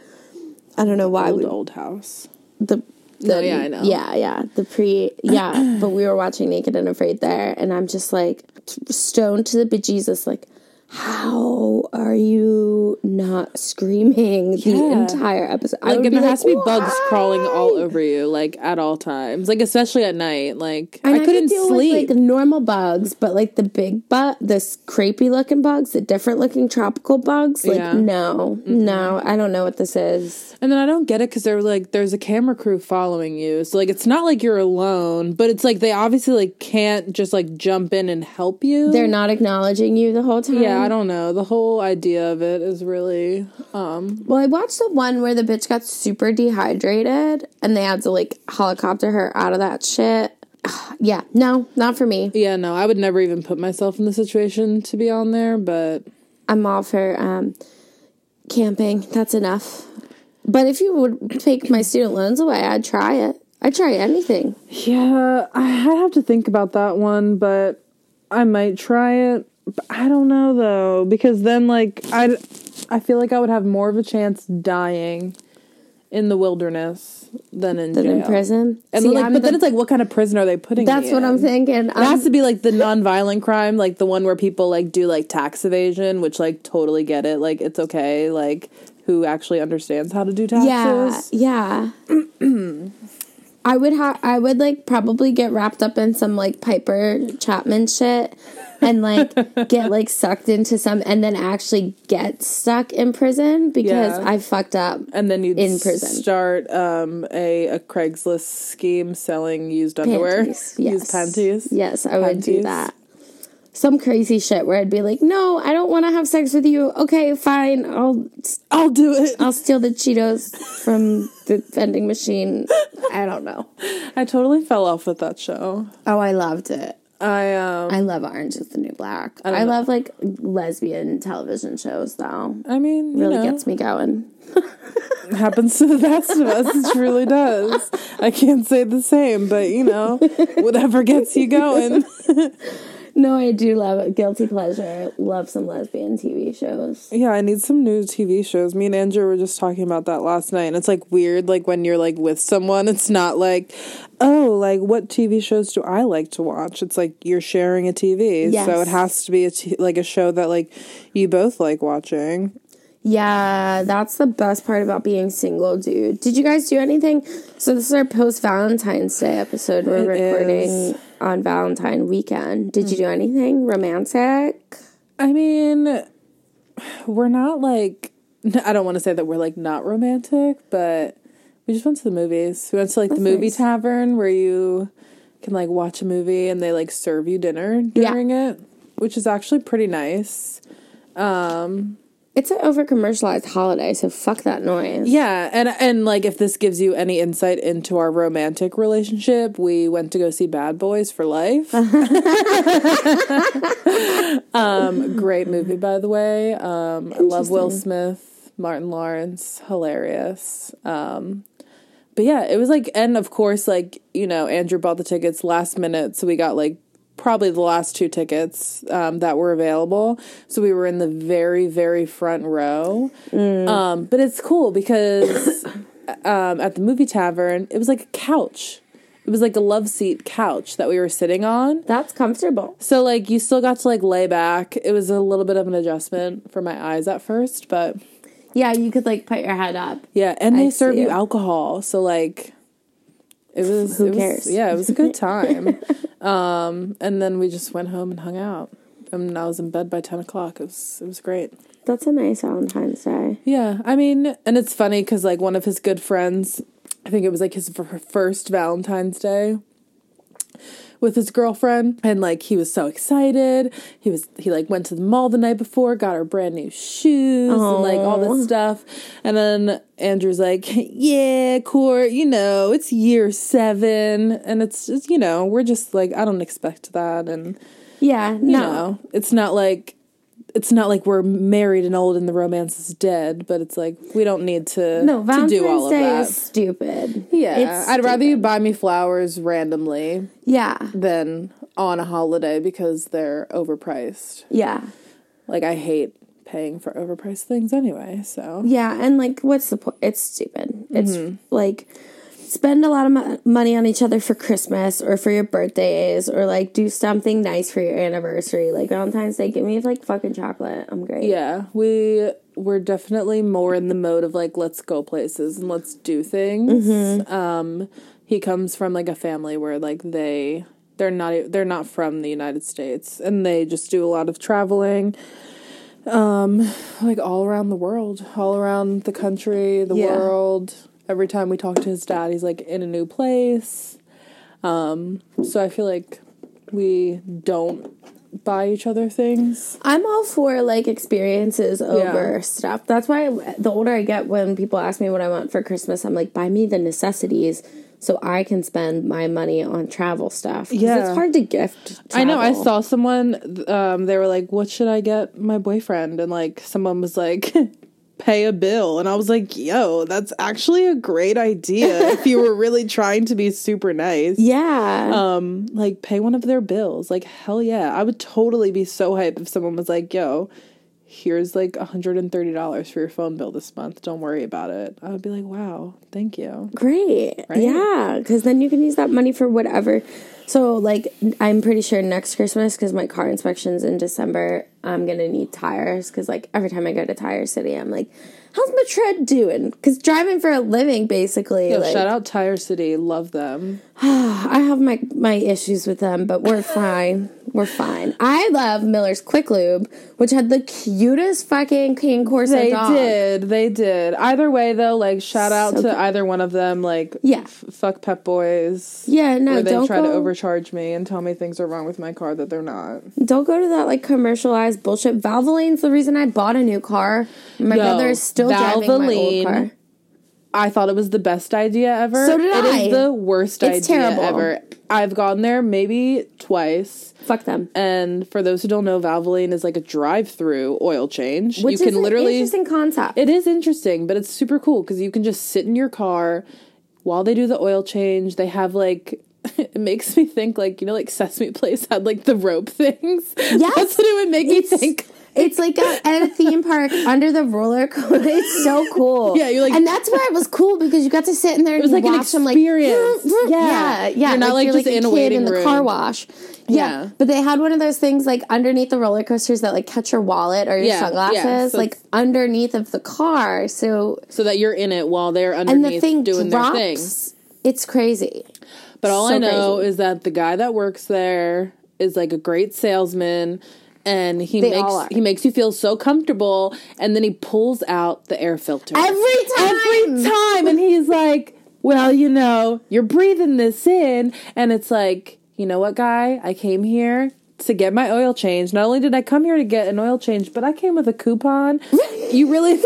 I don't know why old we old house. the, the No, yeah, I know. yeah yeah the pre yeah but we were watching naked and afraid there and i'm just like stoned to the bejesus like how are you not screaming the entire episode Like, and there has to be bugs crawling all over you, like at all times, like especially at night. Like And I could couldn't sleep. with like normal bugs, but like the big bug, this creepy looking bugs, the different looking tropical bugs. Like Yeah. no, no, I don't know what this is. and then I don't get it because they're like, there's a camera crew following you, so like it's not like you're alone, but it's like they obviously like can't just like jump in and help you. They're not acknowledging you the whole time. yeah, I don't know. The whole idea of it is really um Well, I watched the one where the bitch got super dehydrated and they had to like helicopter her out of that shit. yeah, no, not for me. yeah, no, I would never even put myself in the situation to be on there, but I'm all for um, camping. That's enough. But if you would take my student loans away, I'd try it. I'd try anything. Yeah, I have to think about that one, but I might try it. I don't know though, because then like I, I feel like I would have more of a chance dying in the wilderness than in Than jail. in prison. And See, like, I'm but the- then it's like, what kind of prison are they putting? In? That's what I'm thinking. It has I'm, to be like the non-violent crime, like the one where people like do like tax evasion, which like totally get it. Like it's okay. Like who actually understands how to do taxes? yeah, yeah. I would have. I would like probably get wrapped up in some like Piper Chapman shit, and like get like sucked into some, and then actually get stuck in prison because Yeah. I fucked up. And then you'd In prison. start um, a, a Craigslist scheme selling used underwear, Panties. Yes. used panties. Yes, I would do Panties. that. Some crazy shit where I'd be like, "No, I don't want to have sex with you." Okay, fine. I'll I'll do it. I'll steal the Cheetos from the vending machine. I don't know. I totally fell off with that show. Oh, I loved it. I um I love Orange is the New Black. I, don't love like lesbian television shows though. I mean, you Really know, gets me going. happens to the best of us. It truly does. I can't say the same, but you know, whatever gets you going. No, I do love it. Guilty pleasure. Love some lesbian TV shows. Yeah, I need some new TV shows. Me and Andrew were just talking about that last night. And it's like weird, like when you're like with someone, it's not like, oh, like what TV shows do I like to watch? It's like you're sharing a TV, so it has to be a t- like a show that like you both like watching. Yeah, that's the best part about being single, dude. Did you guys do anything? So this is our post Valentine's Day episode. We're It recording is. On Valentine weekend. Did you do anything romantic? I mean, we're not like I don't want to say that we're like not romantic, but we just went to the movies. We went to like the movie nice. tavern where you can like watch a movie and they like serve you dinner during it, which is actually pretty nice. Um It's an over commercialized holiday, so fuck that noise. yeah, and and like if this gives you any insight into our romantic relationship, we went to go see Bad Boys for Life. um great movie by the way. Um I love Will Smith, Martin Lawrence, hilarious. Um but yeah, it was like and of course like, you know, Andrew bought the tickets last minute, so we got like probably the last two tickets um, that were available. So we were in the very, very front row. Um, but it's cool because um, at the movie tavern, it was like a couch. It was like a love seat couch that we were sitting on. That's comfortable. So like you still got to like lay back. It was a little bit of an adjustment for my eyes at first, but Yeah, you could like put your head up. yeah, and they I serve you alcohol. So like it was Who it was- cares? yeah, it was a good time. um and then we just went home and hung out. And I was in bed by ten o'clock. It was it was great. That's a nice Valentine's Day. Yeah, I mean, and it's funny because like one of his good friends, I think it was like his first Valentine's Day with his girlfriend, and like he was so excited. He was he like went to the mall the night before, got her brand new shoes and like all this stuff, and then Andrew's like, "Yeah, Court, you know, it's year seven, and it's just you know we're just like I don't expect that, and Yeah, you no. know, it's not like." It's not like we're married and old and the romance is dead, but it's like we don't need to No, to Valentine's do all of Day that. is stupid. Yeah, It's I'd rather you buy me flowers randomly Yeah, than on a holiday because they're overpriced. yeah. Like I hate paying for overpriced things anyway, so Yeah, and like, what's the point? It's stupid. It's Mm-hmm. like spend a lot of money on each other for Christmas or for your birthdays, or like do something nice for your anniversary, like Valentine's Day. Give me like fucking chocolate. I'm great. yeah, we we're definitely more in the mode of like let's go places and let's do things. Mm-hmm. Um he comes from like a family where like they they're not they're not from the United States and they just do a lot of traveling um like all around the world, all around the country, the Yeah. world. Every time we talk to his dad, he's like in a new place. Um so I feel like we don't buy each other things. I'm all for like experiences over Yeah. stuff. That's why the older I get, when people ask me what I want for Christmas, I'm like, buy me the necessities so I can spend my money on travel stuff. Yeah. it's hard to gift. I know. I saw someone. Um, they were like, "What should I get my boyfriend?" And like, someone was like, "Pay a bill," and I was like, "Yo, that's actually a great idea if you were really trying to be super nice." Yeah. Um, like pay one of their bills. Like hell yeah, I would totally be so hype if someone was like, "Yo." Here's like $130 for your phone bill this month. Don't worry about it. I would be like, wow, thank you. Great. Yeah, because then you can use that money for whatever. So, like, I'm pretty sure next Christmas, because my car inspection's in December, I'm to need tires. Because, like, every time I go to Tire City, I'm like, how's my tread doing? Because driving for a living, basically, Yo, like, shout out Tire City. Love them. I have my, my issues with them, but we're fine. We're fine. I love Miller's Quick Lube, which had the cutest fucking Cane Corso They dog. did. They did. Either way, though, like shout out So to either one of them. Like, Yeah. f- fuck Pep Boys. Yeah, no, where they don't try go. to overcharge me and tell me things are wrong with my car that they're not. Don't go to that like commercialized bullshit. Valvoline's the reason I bought a new car. My Yo, brother is still driving my old Valvoline car. I thought it was the best idea ever. So did It I. is the worst It's idea terrible. ever. I've gone there maybe twice. Fuck them. And for those who don't know, Valvoline is like a drive-through oil change. Which you is can literally an interesting concept. It is interesting, but it's super cool because you can just sit in your car while they do the oil change. They have like it makes me think like you know like Sesame Place had like the rope things. Yes. That's what it would make me think. It's like a, at a theme park under the roller coaster. It's so cool. Yeah, you're like- and that's why it was cool because you got to sit in there and was you like an watch them like experience. yeah, Yeah. yeah. You're not, like, you're just in a waiting in the room. car wash. Yeah. Yeah. but they had one of those things like underneath the roller coasters that like catch your wallet or your Yeah, sunglasses, so like underneath of the car. So So that you're in it while they're and underneath the thing doing drops. their thing. It's crazy. But all So I know crazy. is that the guy that works there is like a great salesman and he They makes he makes you feel so comfortable and then he pulls out the air filter. Every time. Every time and he's like, "Well, you know, you're breathing this in." And it's like, "You know what, guy? I came here to get my oil change Not only did I come here to get an oil change, but I came with a coupon. you really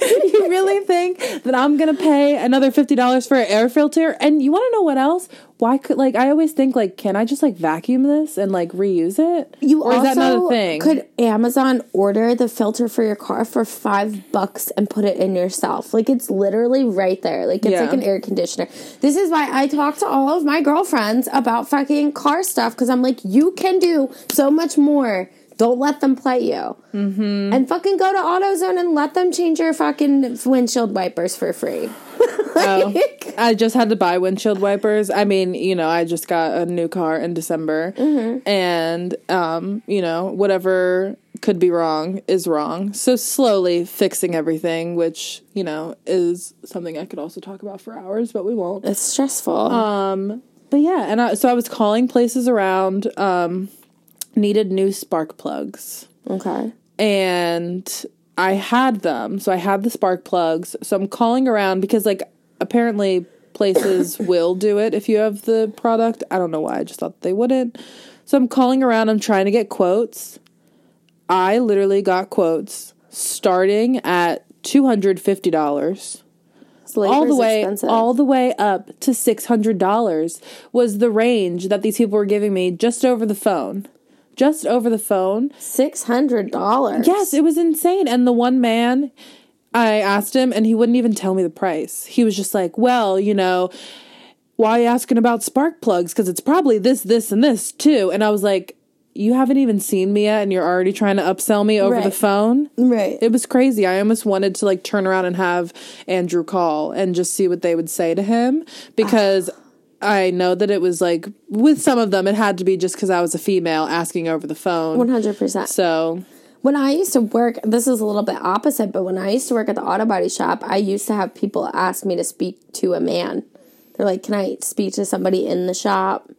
you really think that I'm gonna pay another fifty dollars for an air filter? And you want to know what else? Why could like I always think like, can I just like vacuum this and like reuse it? You or is also that not a thing? could Amazon order the filter for your car for five bucks and put it in yourself. Like it's literally right there. Like it's Yeah. like an air conditioner. This is why I talk to all of my girlfriends about fucking car stuff because I'm like, you can do so much more. Don't let them play you. Mm-hmm. And fucking go to AutoZone and let them change your fucking windshield wipers for free. Oh, I just had to buy windshield wipers. I mean, you know, I just got a new car in December, Mm-hmm. and um, you know, whatever could be wrong is wrong. So slowly fixing everything, which you know is something I could also talk about for hours, but we won't. It's stressful. Um, but yeah, and I, so I was calling places around. Um, needed new spark plugs okay. and I had them. So I had the spark plugs. So I'm calling around because like apparently places will do it if you have the product. I don't know why. I just thought they wouldn't. So I'm calling around. I'm trying to get quotes. I literally got quotes starting at two hundred fifty dollars all the way expensive. all the way up to $600 was the range that these people were giving me just over the phone just over the phone. Six hundred dollars. yes it was insane. And the one man i asked him and he wouldn't even tell me the price. He was just like well you know why are you asking about spark plugs? Because it's probably this this and this too. And i was like you haven't even seen me yet and you're already trying to upsell me over the phone? Right. it was crazy. I almost wanted to like turn around and have Andrew call and just see what they would say to him because I know that it was like with some of them it had to be just because I was a female asking over the phone. One hundred percent. So When I used to work, this is a little bit opposite, but when I used to work at the auto body shop, I used to have people ask me to speak to a man. They're like, "Can I speak to somebody in the shop?"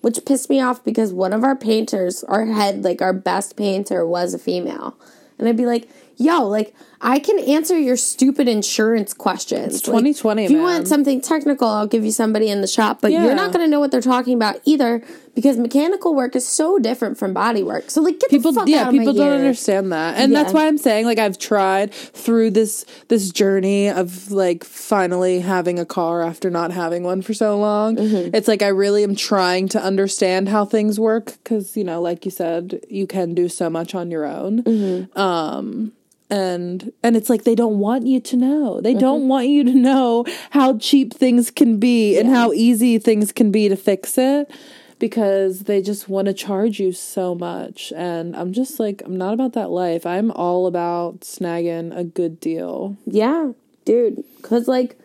Which pissed me off because one of our painters, our head, like our best painter, was a female. And I'd be like, yo, like, I can answer your stupid insurance questions. It's 2020, If you man. want something technical, I'll give you somebody in the shop, but Yeah. you're not going to know what they're talking about either because mechanical work is so different from body work. So, like, get people the fuck yeah out of my people don't ear. understand that and that's why i'm saying like i've tried through this this journey of like finally having a car after not having one for so long Mm-hmm. it's like i really am trying to understand how things work because you know like you said you can do so much on your own Mm-hmm. um and and it's like they don't want you to know they Mm-hmm. don't want you to know how cheap things can be and how easy things can be to fix it because they just want to charge you so much and i'm just like i'm not about that life i'm all about snagging a good deal Yeah, dude. Cause like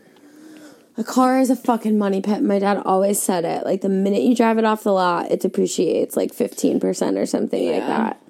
a car is a fucking money pit. My dad always said it. Like the minute you drive it off the lot, it depreciates like fifteen percent or something like that.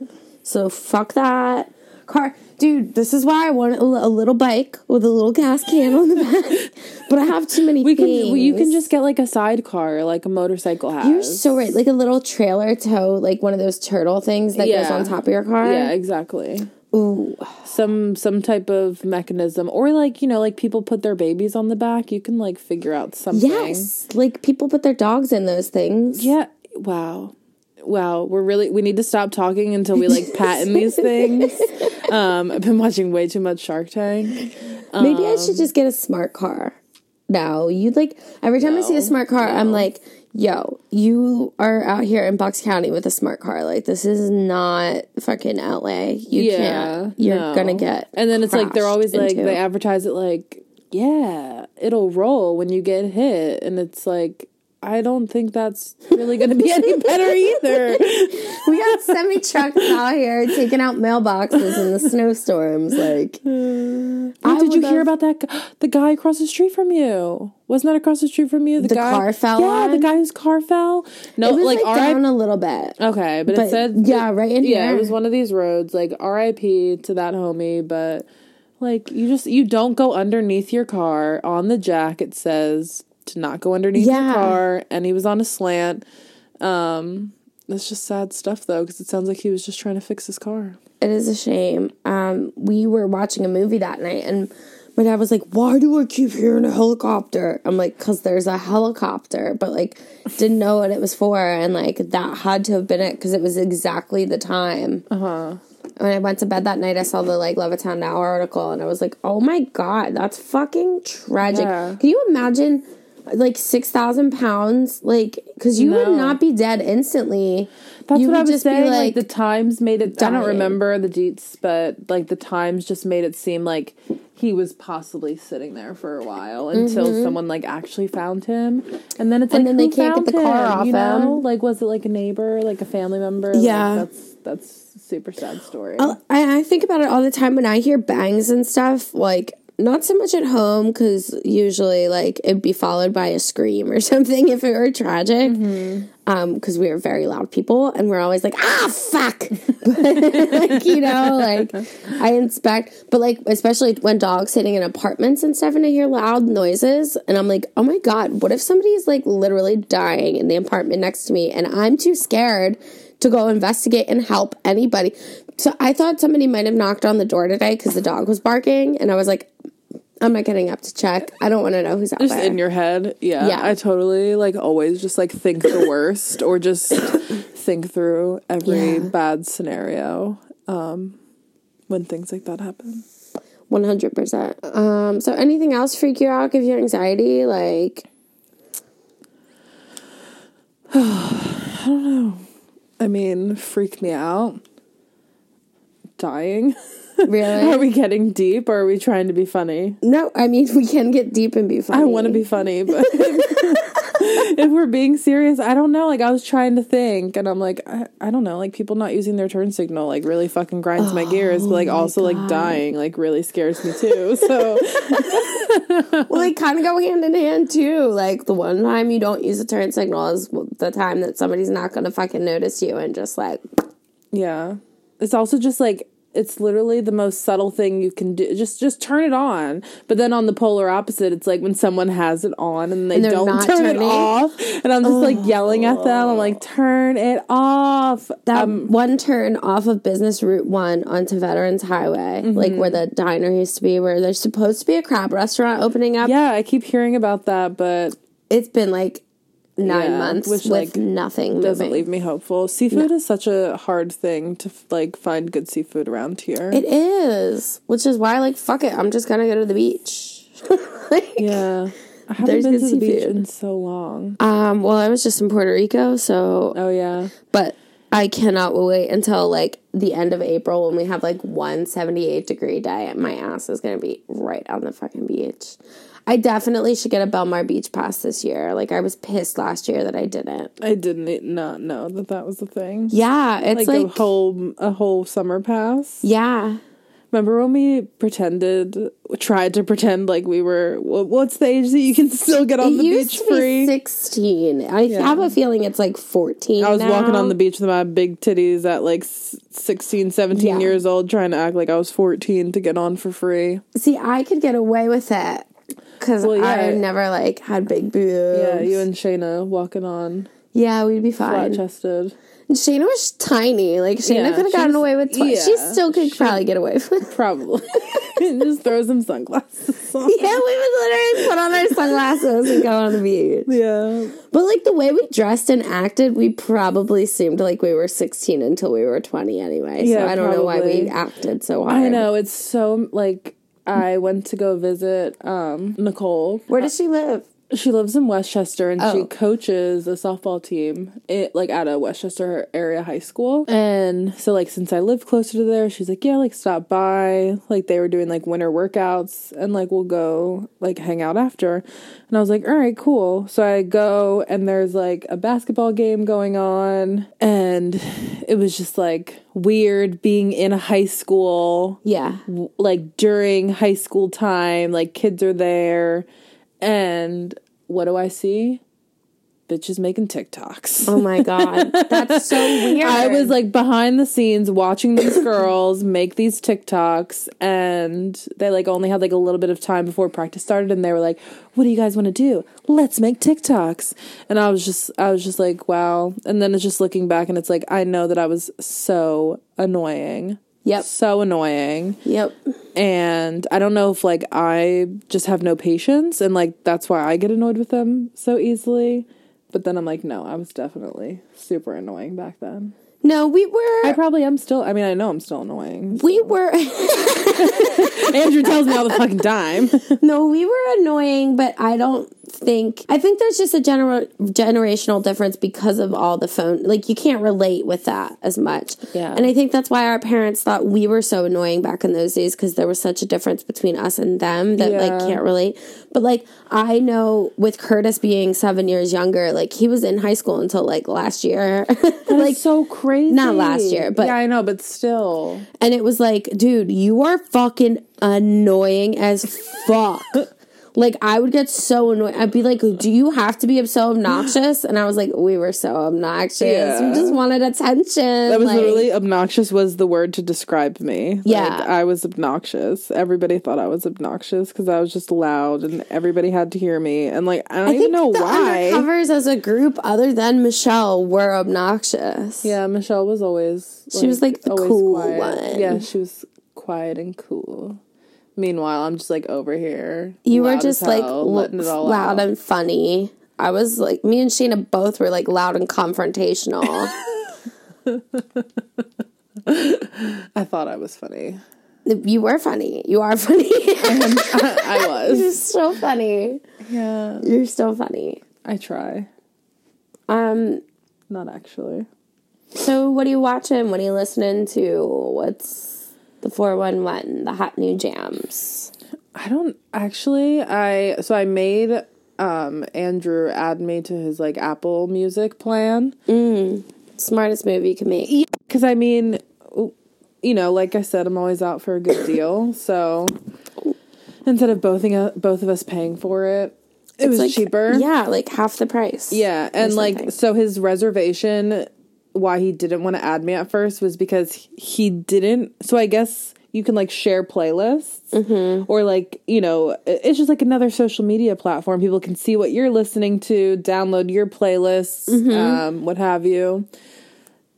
So fuck that car. Dude, this is why I want a, little bike with a little gas can on the back. but I have too many We can you can just get like a sidecar, like a motorcycle has. You're so right. Like a little trailer tow, like one of those turtle things that goes on top of your car. Yeah, exactly. Ooh. Some some type of mechanism, or like you know, like people put their babies on the back. You can like figure out something. Yes. Like people put their dogs in those things. Yeah. Wow. Wow. We're really we need to stop talking until we like patent these things. Um, I've been watching way too much Shark Tank. Maybe I Um, should just get a smart car. No, you like every time I see a smart car, I'm like, yo, you are out here in Bucks County with a smart car. Like this is not fucking LA. You Yeah, can't. You're no. gonna get. And then it's like they're always like into. they advertise it like, yeah, it'll roll when you get hit, and it's like I don't think that's really going to be any better either. we got semi trucks out here taking out mailboxes in the snowstorms. Like, I Did you would hear about that? g- The guy across the street from you wasn't that across the street from you? The, The guy car fell Yeah, the guy whose car fell. No, like, like, down a little bit. Okay, but, But it said yeah, right in yeah, here. it was one of these roads. Like R.I.P. to that homie, but like you just you don't go underneath your car on the jack. It says to not go underneath Yeah. your car, and he was on a slant. Um, it's just sad stuff though, because it sounds like he was just trying to fix his car. It is a shame. Um, we were watching a movie that night, and my dad was like, "Why do I keep hearing a helicopter?" I'm like, "Cause there's a helicopter," but like, didn't know what it was for, and like that had to have been it because it was exactly the time. Uh huh. When I went to bed that night, I saw the like Levittown Now article, and I was like, "Oh my god, that's fucking tragic." Yeah. Can you imagine? Like six thousand pounds, like because you No. would not be dead instantly. That's you what I would was just saying. Like, the Times made it. I don't remember the deets, but like the Times just made it seem like he was possibly sitting there for a while until someone like actually found him, and then it's Mm-hmm. And like then they can't get the car him, off you know? him. Like was it like a neighbor, like a family member? Like, Yeah. that's that's super sad story. I, I think about it all the time when I hear bangs and stuff. Like, not so much at home because usually, like, it'd be followed by a scream or something if it were tragic. Um, because we are very loud people and we're always like, ah, fuck. like, you know, like I inspect, but like, especially when dogs sitting in apartments and stuff and I hear loud noises and I'm like, oh my God, what if somebody is like literally dying in the apartment next to me and I'm too scared to go investigate and help anybody. So I thought somebody might have knocked on the door today because the dog was barking, and I was like, I'm not getting up to check. I don't want to know who's out just there. in your head, yeah, Yeah. I totally like always just like think the worst or just think through every Yeah. bad scenario um, when things like that happen. One hundred percent. Um. So anything else freak you out? Give you anxiety? Like I don't know. I mean, freak me out. Dying. Are we getting deep or are we trying to be funny? no. I mean, we can get deep and be funny. I want to be funny, but if we're being serious, I don't know. Like, I was trying to think, and I'm like, I, I don't know. Like, people not using their turn signal, like, really fucking grinds my gears, but, like, oh also, like, dying, like, really scares me too. So, Well, they kind of go hand in hand too. Like the one time you don't use a turn signal is the time that somebody's not going to fucking notice you and just like yeah. It's also just like, it's literally the most subtle thing you can do. Just just turn it on. But then on the polar opposite, it's like when someone has it on and they And don't turn it off. And I'm just like yelling at them. I'm like, turn it off. that Um, one turn off of Business Route One onto Veterans Highway, like Mm-hmm. where the diner used to be, where there's supposed to be a crab restaurant opening up. yeah, I keep hearing about that, but It's been like nine Yeah, months which, with like, nothing doesn't moving. leave me hopeful. Seafood is such a hard thing to like find good seafood around here. It is, which is why, like, fuck it, I'm just gonna go to the beach. Like, yeah. I haven't been to the beach in so long. Um, well, I was just in Puerto Rico, so Oh yeah. but I cannot wait until like the end of April when we have like one 78 degree day. My ass is gonna be right on the fucking beach. I definitely should get a Belmar Beach pass this year. Like I was pissed last year that I didn't. I didn't not know that that was a thing. Yeah, it's Like, like, a whole a whole summer pass. yeah. Remember when we pretended, tried to pretend like we were, what's the age that you can still get on It the beach free? 16. I have a feeling it's like 14. I was walking on the beach with my big titties at like s- 16, 17 Yeah. years old, trying to act like I was 14 to get on for free. See, I could get away with it because Well, I yeah. never like had big boobs. Yeah, you and Shayna walking on Yeah, we'd be fine. flat chested. Shayna was tiny. Like Shayna Yeah, could have gotten away with. Tw- She still could probably get away with. it. Probably. Just throw some sunglasses on. yeah, we would literally put on our sunglasses and go on the beach. Yeah. But like the way we dressed and acted, we probably seemed like we were 16 until we were 20 anyway. Yeah, so I don't know why we acted so hard. I know. It's so, like, I went to go visit um, Nicole. Where does she live? She lives in Westchester and she Oh. coaches a softball team it, like at a Westchester area high school. And so like since I live closer to there, she's like, "Yeah, like stop by." Like they were doing like winter workouts and like we'll go like hang out after. And I was like, "All right, cool." So I go and there's like a basketball game going on and it was just like weird being in a high school Yeah. like during high school time, like kids are there, and what do I see? Bitches making TikToks. Oh my god, that's so weird. I was like behind the scenes watching these girls make these TikToks, and they like only had like a little bit of time before practice started, and they were like, "What do you guys want to do? Let's make TikToks." And I was just, I was just like, "Wow!" And then it's just looking back, and it's like I know that I was so annoying, Yep. so annoying Yep. and I don't know if like I just have no patience and like that's why I get annoyed with them so easily. But then I'm like, no, I was definitely super annoying back then. No, we were. I probably am still. I mean, I know I'm still annoying. we were. Andrew tells me all the fucking time. no, we were annoying, but I don't think. I think there's just a general generational difference because of all the phone. Like you can't relate with that as much. Yeah. And I think that's why our parents thought we were so annoying back in those days because there was such a difference between us and them that like can't relate. But like I know with Curtis being seven years younger, like he was in high school until like last year. like like so crazy. not last year, but- yeah, I know, but still. And it was like, dude, you are fucking annoying as fuck. like, I would get so annoyed. I'd be like, do you have to be so obnoxious? And I was like, we were so obnoxious. Yeah. We just wanted attention. That was like, literally obnoxious was the word to describe me. Like, Yeah. I was obnoxious. Everybody thought I was obnoxious because I was just loud and everybody had to hear me. And like I don't I even think know the why. Covers as a group, other than Michelle, were obnoxious. Yeah, Michelle was always. She was, like, the cool one. Yeah, she was quiet and cool. Meanwhile, I'm just like over here. You were just as like l- letting it all loud out. and funny. I was like, me and Sheena both were like loud and confrontational. I thought I was funny. you were funny. You are funny. I was. You're so funny. Yeah, You're so funny. I try. Um, Not actually. so what are you watching? What are you listening to? What's the 411, the hot new jams? I don't actually. I so I made um Andrew add me to his like Apple Music plan. Smartest move you can make. Because I mean, you know, like I said, I'm always out for a good deal. So instead of both both of us paying for it, it was like, cheaper. Yeah, like half the price. Yeah, and like so his reservation why he didn't want to add me at first was because he didn't so I guess you can like share playlists Mm-hmm. or like you know it's just like another social media platform people can see what you're listening to download your playlists Mm-hmm. um what have you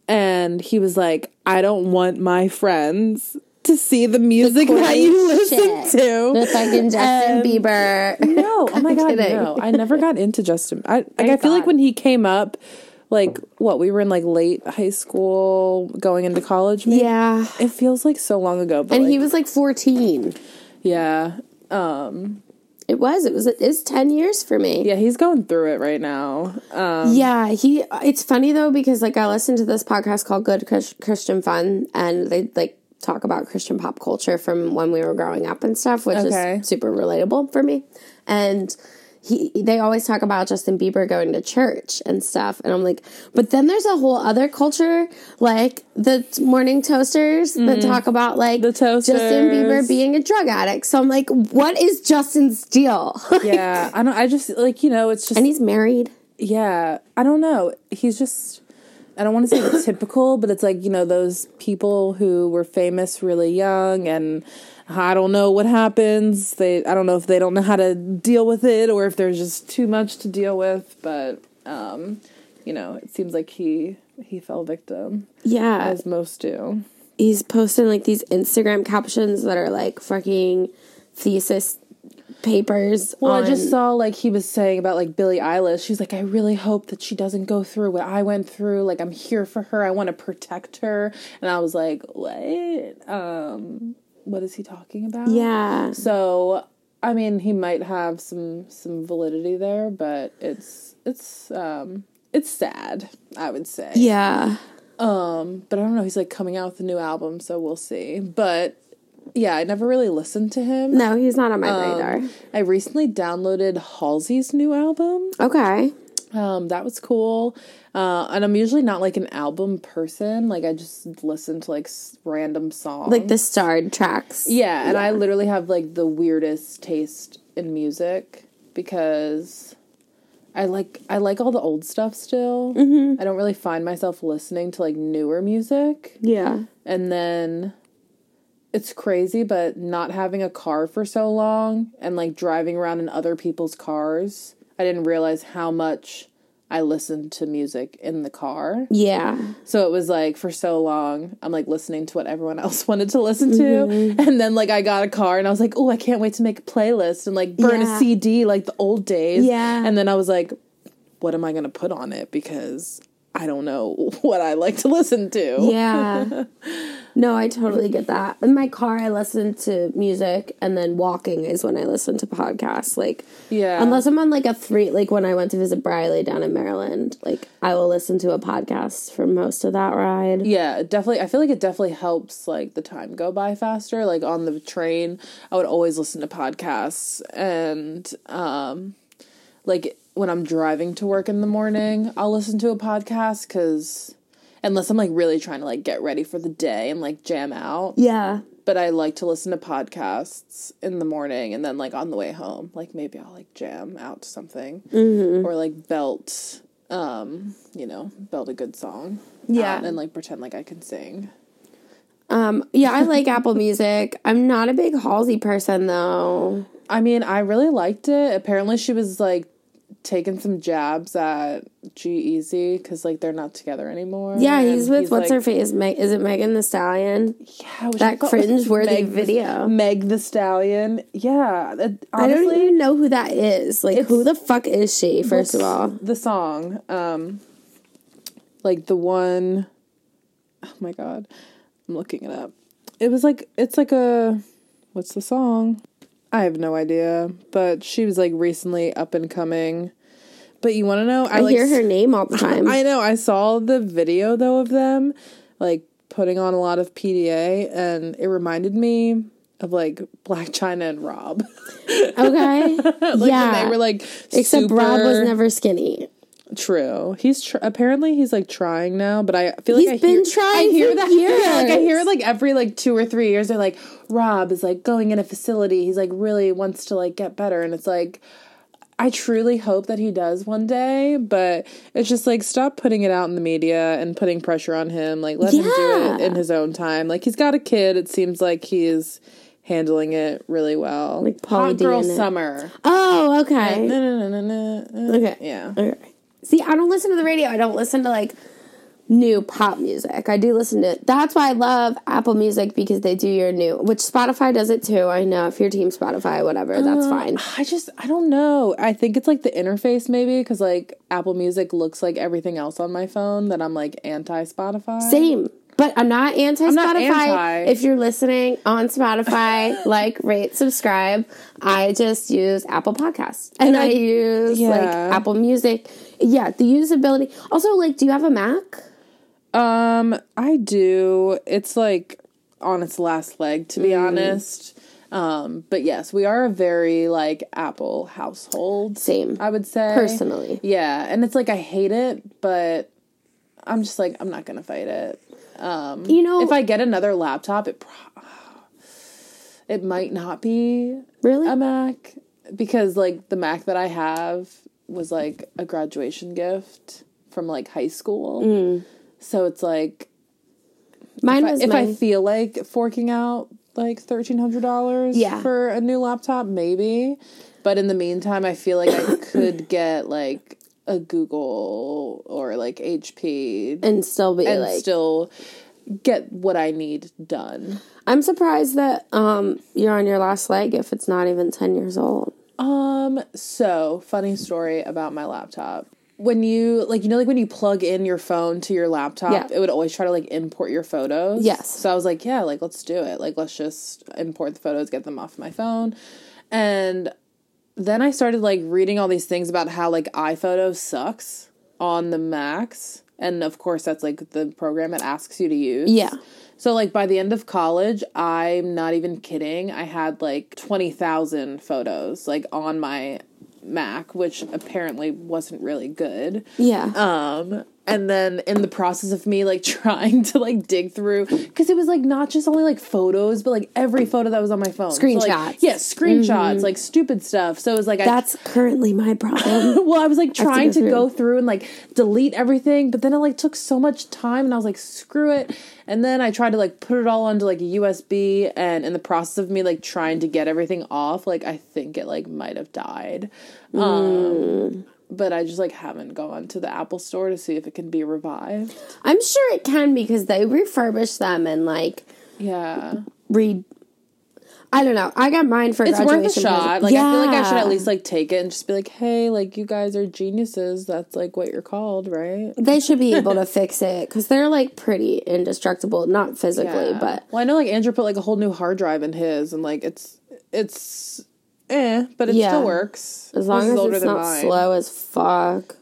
and he was like i don't want my friends to see the music that you listen shit. to The fucking Justin Um, Bieber. no, oh my god, kidding. no! I never got into Justin. I like. I feel like when he came up, like what we were in like late high school, going into college. Maybe? Yeah. it feels like so long ago. But And like, he was like 14. yeah, um, It was. It was. It is 10 years for me. yeah, he's going through it right now. Um, Yeah, he. It's funny though because like I listened to this podcast called Good Christian Fun, and they like talk about Christian pop culture from when we were growing up and stuff, which Okay. is super relatable for me. And he they always talk about Justin Bieber going to church and stuff and I'm like but then there's a whole other culture like the morning toasters that talk about like Mm-hmm. The Justin Bieber being a drug addict so I'm like what is Justin's deal Yeah, I don't. I just like you know, it's just and he's married yeah. I don't know. He's just. I don't want to say typical, but it's like you know those people who were famous really young, and I don't know what happens. They I don't know if they don't know how to deal with it, or if there's just too much to deal with. But um, you know, it seems like he he fell victim, yeah as most do. he's posting like these Instagram captions that are like fucking thesis papers Well, on- I just saw like he was saying about like Billie Eilish. She's like, I really hope that she doesn't go through what I went through. Like, I'm here for her. I want to protect her. And I was like, what? Um, what is he talking about? yeah So, I mean, he might have some some validity there, but it's it's um it's sad. I would say. yeah Um, but I don't know. He's like coming out with a new album, so we'll see. But yeah, I never really listened to him. no he's not on my Um, radar I recently downloaded Halsey's new album. okay Um, that was cool. Uh, and I'm usually not like an album person. Like I just listen to like s- random songs. like the starred tracks yeah, and I literally have like the weirdest taste in music because I like I like all the old stuff still. I don't really find myself listening to like newer music. yeah And then it's crazy, but not having a car for so long and like driving around in other people's cars, I didn't realize how much I listened to music in the car. yeah So it was like for so long, I'm like listening to what everyone else wanted to listen to. Mm-hmm. And then like I got a car and I was like, oh, I can't wait to make a playlist and like burn Yeah. a CD like the old days. Yeah. And then I was like, what am I going to put on it? Because I don't know what I like to listen to. Yeah. no, I totally get that. In my car, I listen to music, and then walking is when I listen to podcasts. Like, Yeah. unless I'm on like a three, like when I went to visit Briley down in Maryland, like I will listen to a podcast for most of that ride. Yeah, definitely. I feel like it definitely helps like the time go by faster. Like on the train, I would always listen to podcasts, and um, like when I'm driving to work in the morning, I'll listen to a podcast because unless I'm like really trying to like get ready for the day and like jam out. Yeah. But I like to listen to podcasts in the morning and then like on the way home, like maybe I'll like jam out to something or like belt, um, you know, belt a good song. Yeah. and like pretend like I can sing. Um, yeah, I like Apple Music. I'm not a big Halsey person though. I mean, I really liked it. Apparently, she was like taking some jabs at G-Eazy because like they're not together anymore. Yeah, he's with what's like, her face? Meg, is it Megan the Stallion? Yeah, That cringe-worthy Meg the- video. Meg the Stallion. Yeah, that- I don't even know who that is. Like, who the fuck is she? First of all, the song, um, like the one, oh my god, I'm looking it up. It was like it's like a, what's the song? I have no idea, but she was like recently up and coming. But you want to know? I, like, hear her name all the time. I know. I saw the video though of them, like putting on a lot of PDA, and it reminded me of like Blac Chyna and Rob. okay, like yeah. they were like, Except Rob was never skinny. True. He's tr- apparently he's like trying now, but I feel like He's I been hear, trying I hear for that. Yeah, like I hear like every like two or three years. They're like, Rob is like going in a facility. He's like really wants to like get better, and it's like. I truly hope that he does one day, but it's just like stop putting it out in the media and putting pressure on him. Like let him do it in his own time. Like he's got a kid. It seems like he's handling it really well. Like Hot girl summer. Oh, okay. No, no, no, no, no. Okay. Yeah. Okay. See, I don't listen to the radio. I don't listen to like new pop music. I do listen to That's why I love Apple Music because they do your new, which Spotify does it too. I know if you're team Spotify, whatever, that's uh, fine. I just I don't know. I think it's like the interface maybe because like Apple Music looks like everything else on my phone that I'm like anti Spotify. Same. But I'm not anti Spotify. If you're listening on Spotify, like, rate, subscribe. I just use Apple Podcasts and, I, use like. Apple Music. Yeah, the usability. Also, like, do you have a Mac? Um, I do. It's like on its last leg to be Mm. honest. Um, but yes, we are a very like Apple household. Same. I would say Personally. Yeah, and it's like I hate it, but I'm just like I'm not gonna fight it. Um, You know- if I get another laptop, it pro- it might not be Really? a Mac because like the Mac that I have was like a graduation gift from like high school. Mm. So it's like Mine if, I, was if my, I feel like forking out like thirteen hundred dollars Yeah. for a new laptop, maybe. But in the meantime, I feel like I could get like a Google or like HP and still be and like still get what I need done. I'm surprised that um you're on your last leg if it's not even 10 years old. Um, so funny story about my laptop. When you like you know like when you plug in your phone to your laptop, Yeah. it would always try to like import your photos. Yes. So I was like, yeah, like let's do it. Like let's just import the photos, get them off my phone. And then I started like reading all these things about how like iPhoto sucks on the Macs. And of course that's like the program it asks you to use. Yeah. So like by the end of college, I'm not even kidding. I had like 20,000 photos like on my Mac, which apparently wasn't really good. Yeah. Um and then in the process of me like trying to like dig through cuz it was like not just only like photos, but like every photo that was on my phone. So, like, Screenshots. yeah, screenshots, like stupid stuff. So it was like I That's currently my problem. well, I was like trying go to through. go through and like delete everything, but then it like took so much time and I was like, screw it. And then I tried to like put it all onto like a USB and in the process of me like trying to get everything off, like I think it like might have died. Um but I just like haven't gone to the Apple store to see if it can be revived. I'm sure it can because they refurbish them and like Yeah. read. I don't know. I got mine for It's worth a graduation shot. present. Like I feel like I should at least like take it and just be like, "Hey, like you guys are geniuses. That's like what you're called, right?" They should be able to fix it because they're like pretty indestructible, not physically, Yeah. but well, I know like Andrew put like a whole new hard drive in his, and like it's it's eh, but it Yeah. still works as long His is as it's not mine. slow as fuck.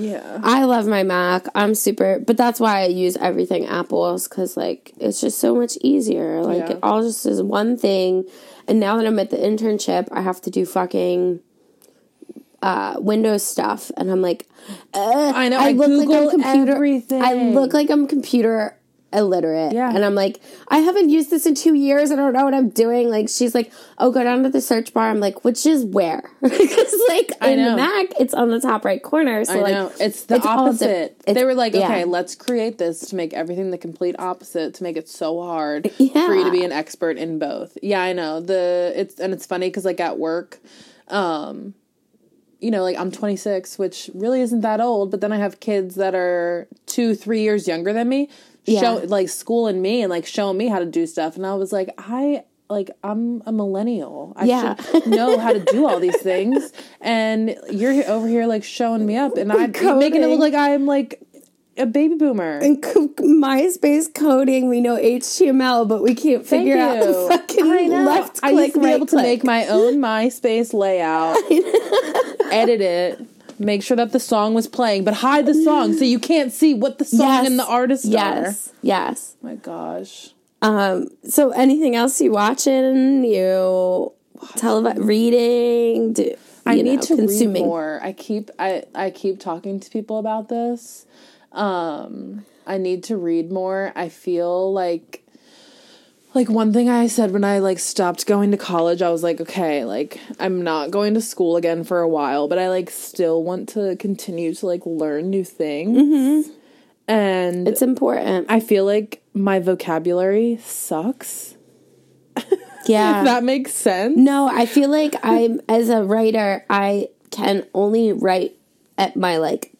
Yeah, I love my Mac. I'm super, but that's why I use everything Apple's because like it's just so much easier. Like Yeah. it all just is one thing. And now that I'm at the internship, I have to do fucking uh, Windows stuff, and I'm like, I know, I I look Google everything. I look like I'm computer illiterate. Yeah. and I'm like, I haven't used this in two years. I don't know what I'm doing. Like she's like, oh, go down to the search bar. I'm like, which is where? Because like I in know. Mac, it's on the top right corner. So I like, know it's the it's di- opposite. it's- they were like, yeah. okay, let's create this to make everything the complete opposite to make it so hard Yeah. for you to be an expert in both. Yeah, I know the it's and it's funny because like at work, um, you know, like I'm 26, which really isn't that old, but then I have kids that are two, three years younger than me, Yeah. show like schooling me and like showing me how to do stuff, and I was like, I like I'm a millennial. I Yeah. should know how to do all these things, and you're over here like showing me up, and I'm making it look like I'm like a baby boomer. And co- MySpace coding, we know HTML, but we can't figure out the fucking I know. left I click, used to be right able to make my own MySpace layout, edit it, make sure that the song was playing, but hide the song so you can't see what the song Yes. and the artist Yes, yes. are. My gosh. Um. So, anything else you watching? You tell about reading? Do, I you need to consuming. read more. I keep I I keep talking to people about this. Um I need to read more. I feel like like one thing I said when I like stopped going to college, I was like, okay, like I'm not going to school again for a while, but I like still want to continue to like learn new things. Mm-hmm. And It's important. I feel like my vocabulary sucks. yeah. If that makes sense. no, I feel like I'm as a writer, I can only write at my like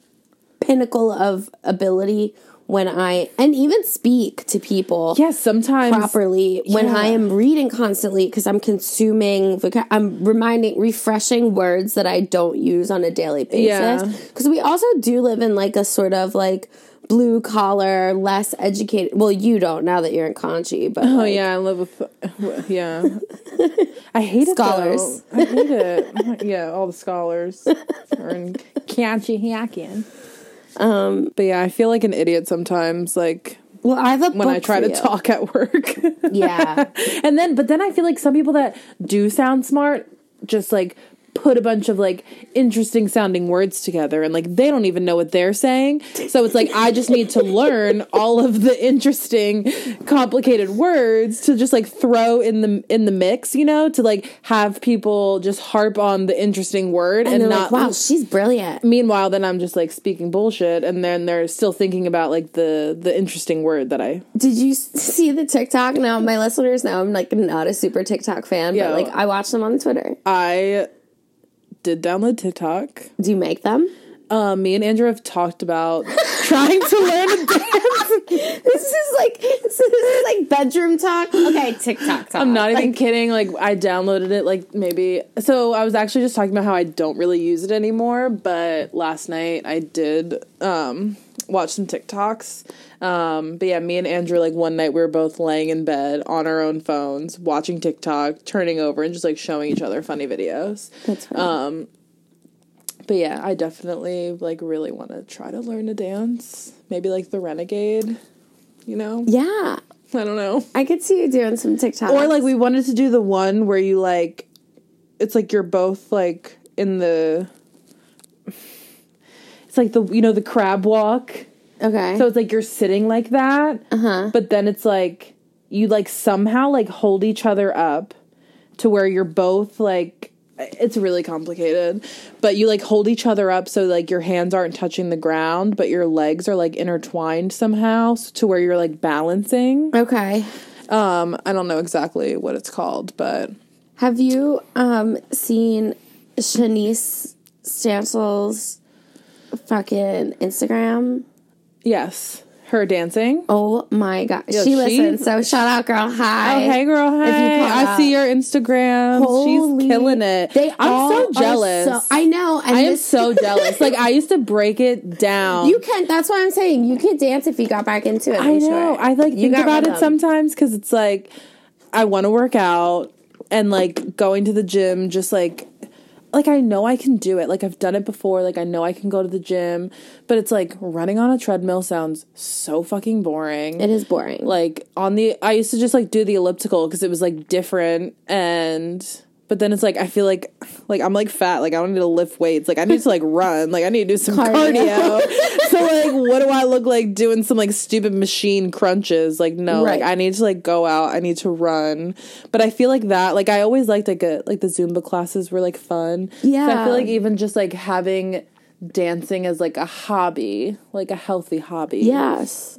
pinnacle of ability when I and even speak to people. Yes, sometimes properly when Yeah. I am reading constantly because I'm consuming, I'm reminding, refreshing words that I don't use on a daily basis. Because we also do live in like a sort of like blue collar, less educated. Well, you don't now that you're in Conshy, but Oh like, yeah, I live with yeah. I hate Scholars. it. I hate it. Yeah, all the scholars are in Kanchi Hacking. Um, But yeah, I feel like an idiot sometimes, like Well, I have a when I try to you. talk at work. Yeah. and then, but then I feel like some people that do sound smart just like put a bunch of like interesting sounding words together and like they don't even know what they're saying. So it's like I just need to learn all of the interesting complicated words to just like throw in the in the mix, you know, to like have people just harp on the interesting word and, And not like, wow, she's brilliant. meanwhile then I'm just like speaking bullshit and then they're still thinking about like the the interesting word that I Did you see the TikTok? Now, my listeners know I'm like not a super TikTok fan, Yeah. but like I watch them on Twitter. I did download TikTok. Do you make them? Um, me and Andrew have talked about trying to learn a dance. This is like this is like bedroom talk. Okay, TikTok talk. I'm not even kidding. Like I downloaded it like maybe so I was actually just talking about how I don't really use it anymore, but last night I did um watch some TikToks. Um but yeah, me and Andrew like one night we were both laying in bed on our own phones, watching TikTok, turning over and just like showing each other funny videos. That's fine. Um but yeah, I definitely like really want to try to learn to dance. Maybe like the Renegade, you know? yeah, I don't know. I could see you doing some TikTok. Or like we wanted to do the one where you like it's like you're both like in the like the you know the crab walk. okay, So it's like you're sitting like that. uh-huh. But then it's like you like somehow like hold each other up to where you're both like it's really complicated. But you like hold each other up so like your hands aren't touching the ground, but your legs are like intertwined somehow so to where you're like balancing. okay. Um, I don't know exactly what it's called, but Have you um seen Shanice Stansel's fucking Instagram? yes, her dancing. Oh my god, Yo, she she- listens. So shout out, girl. Hi. Oh, hey, girl. Hi. I see your Instagram. Holy- She's killing it. They I'm so are jealous. so- I know. I am so jealous. Like I used to break it down. You can. That's what I'm saying. You could dance if you got back into it. I know. Sure. I like You think about it sometimes because it's like I want to work out and like going to the gym. Just like like I know I can do it. Like I've done it before. Like I know I can go to the gym, but it's like running on a treadmill sounds so fucking boring. It is boring. like on the I used to just like do the elliptical because it was like different and but then it's like I feel like like I'm like fat. Like I don't need to lift weights. Like I need to like run. Like I need to do some Cardio. cardio, so like what do I look like doing some like stupid machine crunches? Like no Right. like I need to like go out. I need to run. But I feel like that like I always liked like a like the Zumba classes were like fun. So I feel like even just like having dancing as like a hobby like a healthy hobby yes.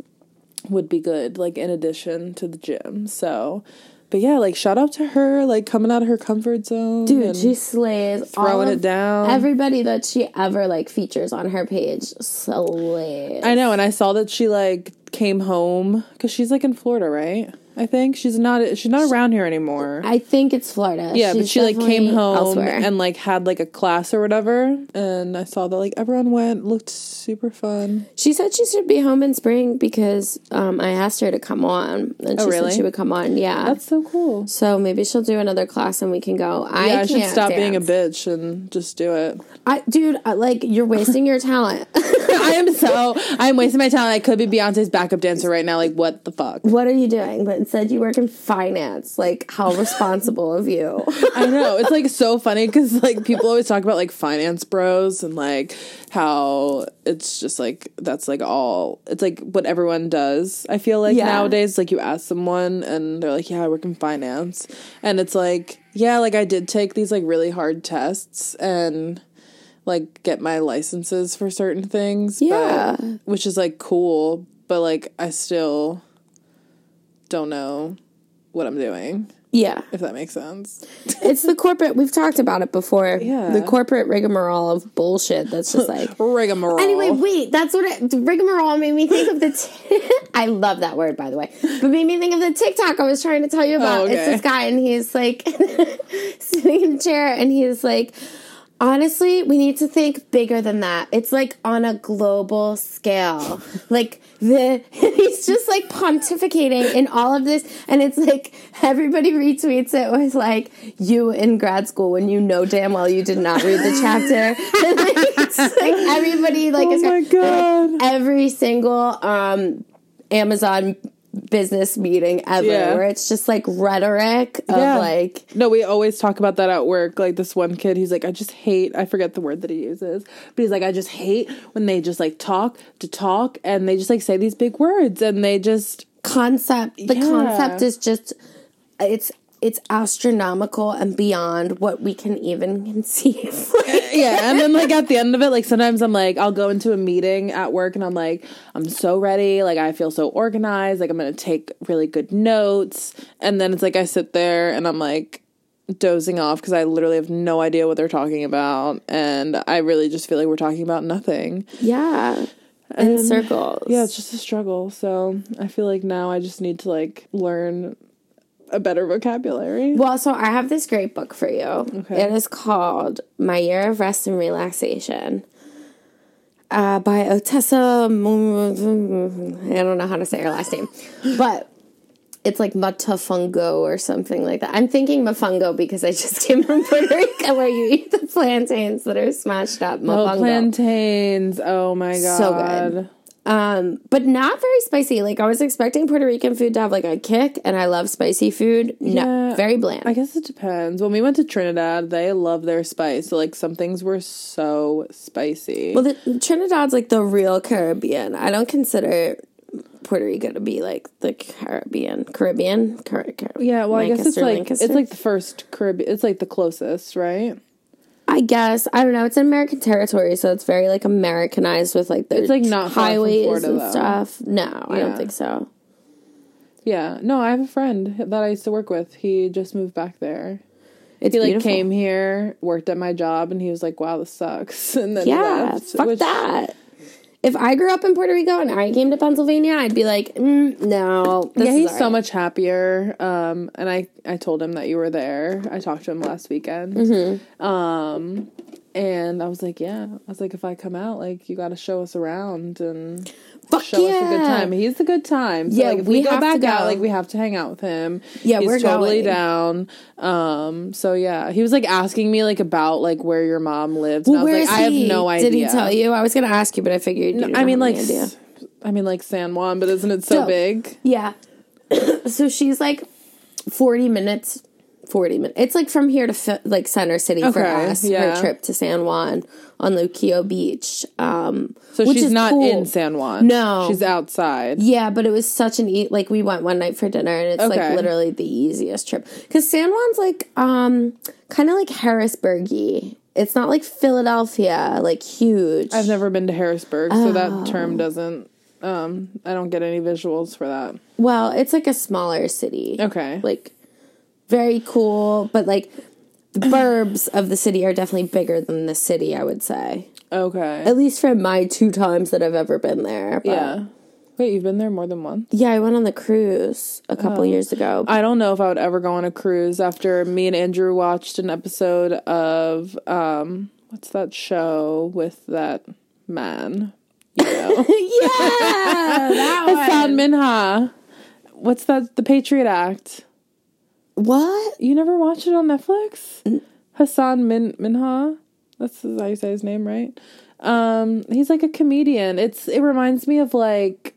would be good, like in addition to the gym. So, but yeah, like shout out to her, like coming out of her comfort zone, Dude, she slays. throwing it down. Everybody that she ever like features on her page slays. I know, and I saw that she like came home because she's like in Florida, right? I think she's not she's not around here anymore. I think it's Florida. yeah, but she like came home elsewhere. and like had like a class or whatever, and I saw that like everyone went, looked super fun. She said she should be home in spring because um, I asked her to come on, and she Oh, really? said she would come on. Yeah, That's so cool. so maybe she'll do another class and we can go. I yeah, I should stop being a bitch and just do it. I, dude, I, like you're wasting your talent. I am so I am wasting my talent. I could be Beyonce's backup dancer right now. Like what the fuck? what are you doing? But instead, you work in finance. Like how responsible of you. I know it's like so funny because like people always talk about like finance bros and like how it's just like that's like all it's like what everyone does. I feel like Yeah. nowadays like you ask someone and they're like, yeah, I work in finance, and it's like yeah, like I did take these like really hard tests and like get my licenses for certain things. Yeah. but, which is like cool, but like I still don't know what I'm doing. yeah, If that makes sense. it's the corporate. We've talked about it before. Yeah. the corporate rigmarole of bullshit. That's just like. Rigmarole. Anyway, wait, that's what it, rigmarole made me think of the. T- I love that word, by the way, but made me think of the TikTok I was trying to tell you about. Oh, okay. It's this guy, and he's like sitting in a chair, and he's like, honestly, we need to think bigger than that. It's like on a global scale. like the he's just like pontificating in all of this, and it's like everybody retweets it was like you in grad school when you know damn well you did not read the chapter. And, like, it's like everybody like Oh my God. every single um Amazon business meeting ever Yeah. where it's just like rhetoric of Yeah. like No, we always talk about that at work. Like this one kid, he's like, I just hate, I forget the word that he uses, but he's like, I just hate when they just like talk to talk and they just like say these big words and they just, concept the Yeah. concept is just it's it's astronomical and beyond what we can even conceive. Uh, yeah. And then like at the end of it, like sometimes I'm like, I'll go into a meeting at work and I'm like, I'm so ready. Like I feel so organized. Like I'm going to take really good notes. And then it's like I sit there and I'm like, dozing off because I literally have no idea what they're talking about and I really just feel like we're talking about nothing. yeah. In circles. Yeah, it's just a struggle. So I feel like now I just need to like learn a better vocabulary. Well, so I have this great book for you. Okay. It is called My Year of Rest and Relaxation uh, by Ottessa. I don't know how to say her last name, but it's like Matafungo or something like that. I'm thinking Mofongo because I just came from Puerto Rico where you eat the plantains that are smashed up. Oh, Mofongo. plantains. Oh my god. So good. Um, but not very spicy. Like I was expecting Puerto Rican food to have like a kick, and I love spicy food. No, Yeah, very bland. I guess it depends. When we went to Trinidad, they love their spice. So like some things were so spicy. Well, the, Trinidad's like the real Caribbean. I don't consider Puerto Rico to be like the Caribbean. Caribbean? Car- Car- yeah, well, I guess it's like Lancaster? it's like the first Caribbean. It's like the closest, right? I guess I don't know. It's an American territory, so it's very like Americanized with like the It's, like, not highways Florida, and though. stuff. No, I don't think so. Yeah. No, I have a friend that I used to work with. He just moved back there. It's He like beautiful. came here, worked at my job, and he was like, "Wow, this sucks." And then Yeah, left, fuck which- that. If I grew up in Puerto Rico and I came to Pennsylvania, I'd be like, mm, no. This yeah, he's so right. much happier. Um, and I I told him that you were there. I talked to him last weekend. Mm-hmm. Um, and I was like, yeah, I was like, if I come out, like, you got to show us around and Fuck show us a good time. He's a good time. So, Yeah, like, if we we, go back out, like, we have to hang out with him. Yeah, he's we're totally going. down. Um, so yeah, he was like asking me like about like where your mom lives. and Well, I was where like, is I have he? no idea. Did he tell you? I was going to ask you, but I figured didn't I mean, like, idea. I mean, like San Juan, but isn't it so So- big? Yeah. so she's like 40 minutes. 40 minutes. It's like from here to like Center City for us. yeah. Her trip to San Juan on Luquillo Beach. Um, So which she's is not cool. in San Juan. No. she's outside. Yeah, but it was such an e- like we went one night for dinner and it's like literally the easiest trip because San Juan's like um kind of like Harrisburgy. It's not like Philadelphia, like huge. I've never been to Harrisburg, so Oh. that term doesn't. Um, I don't get any visuals for that. well, it's like a smaller city. Okay. like very cool, but like the burbs of the city are definitely bigger than the city. I would say, Okay. at least from my two times that I've ever been there. But yeah. Wait, you've been there more than once? yeah, I went on the cruise a couple years ago. I don't know if I would ever go on a cruise after me and Andrew watched an episode of um what's that show with that man? You know. yeah, that one. Hasan Minhaj. What's that the Patriot Act? What? You never watched it on Netflix? Hasan Min Minhaj. That's how you say his name, right? Um, he's like a comedian. It's it reminds me of like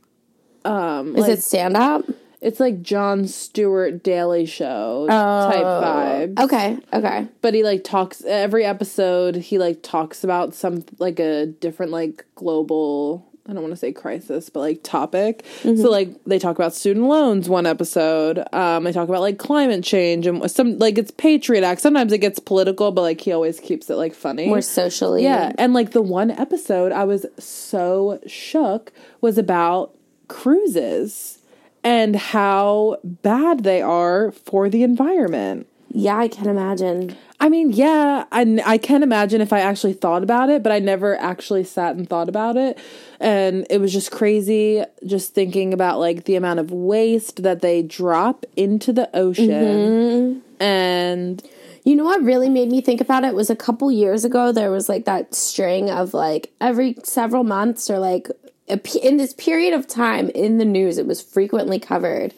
um Is like, it stand up? it's like Jon Stewart Daily Show type vibe. Okay, okay. But he like talks every episode he like talks about some like a different like global I don't want to say crisis, but like topic. So like they talk about student loans one episode. Um they talk about like climate change and some like it's Patriot Act. Sometimes it gets political, but like he always keeps it like funny. More socially. Yeah, and like the one episode I was so shook was about cruises and how bad they are for the environment. Yeah, I can imagine. I mean, yeah, I, I can imagine if I actually thought about it, but I never actually sat and thought about it. And it was just crazy just thinking about like the amount of waste that they drop into the ocean. Mm-hmm. And You know what really made me think about it was a couple years ago there was like that string of like every several months or like a in this period of time in the news it was frequently covered.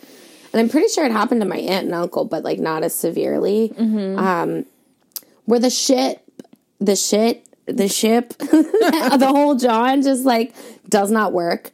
And I'm pretty sure it happened to my aunt and uncle but like not as severely. Um where the shit the shit the ship the whole John just like does not work.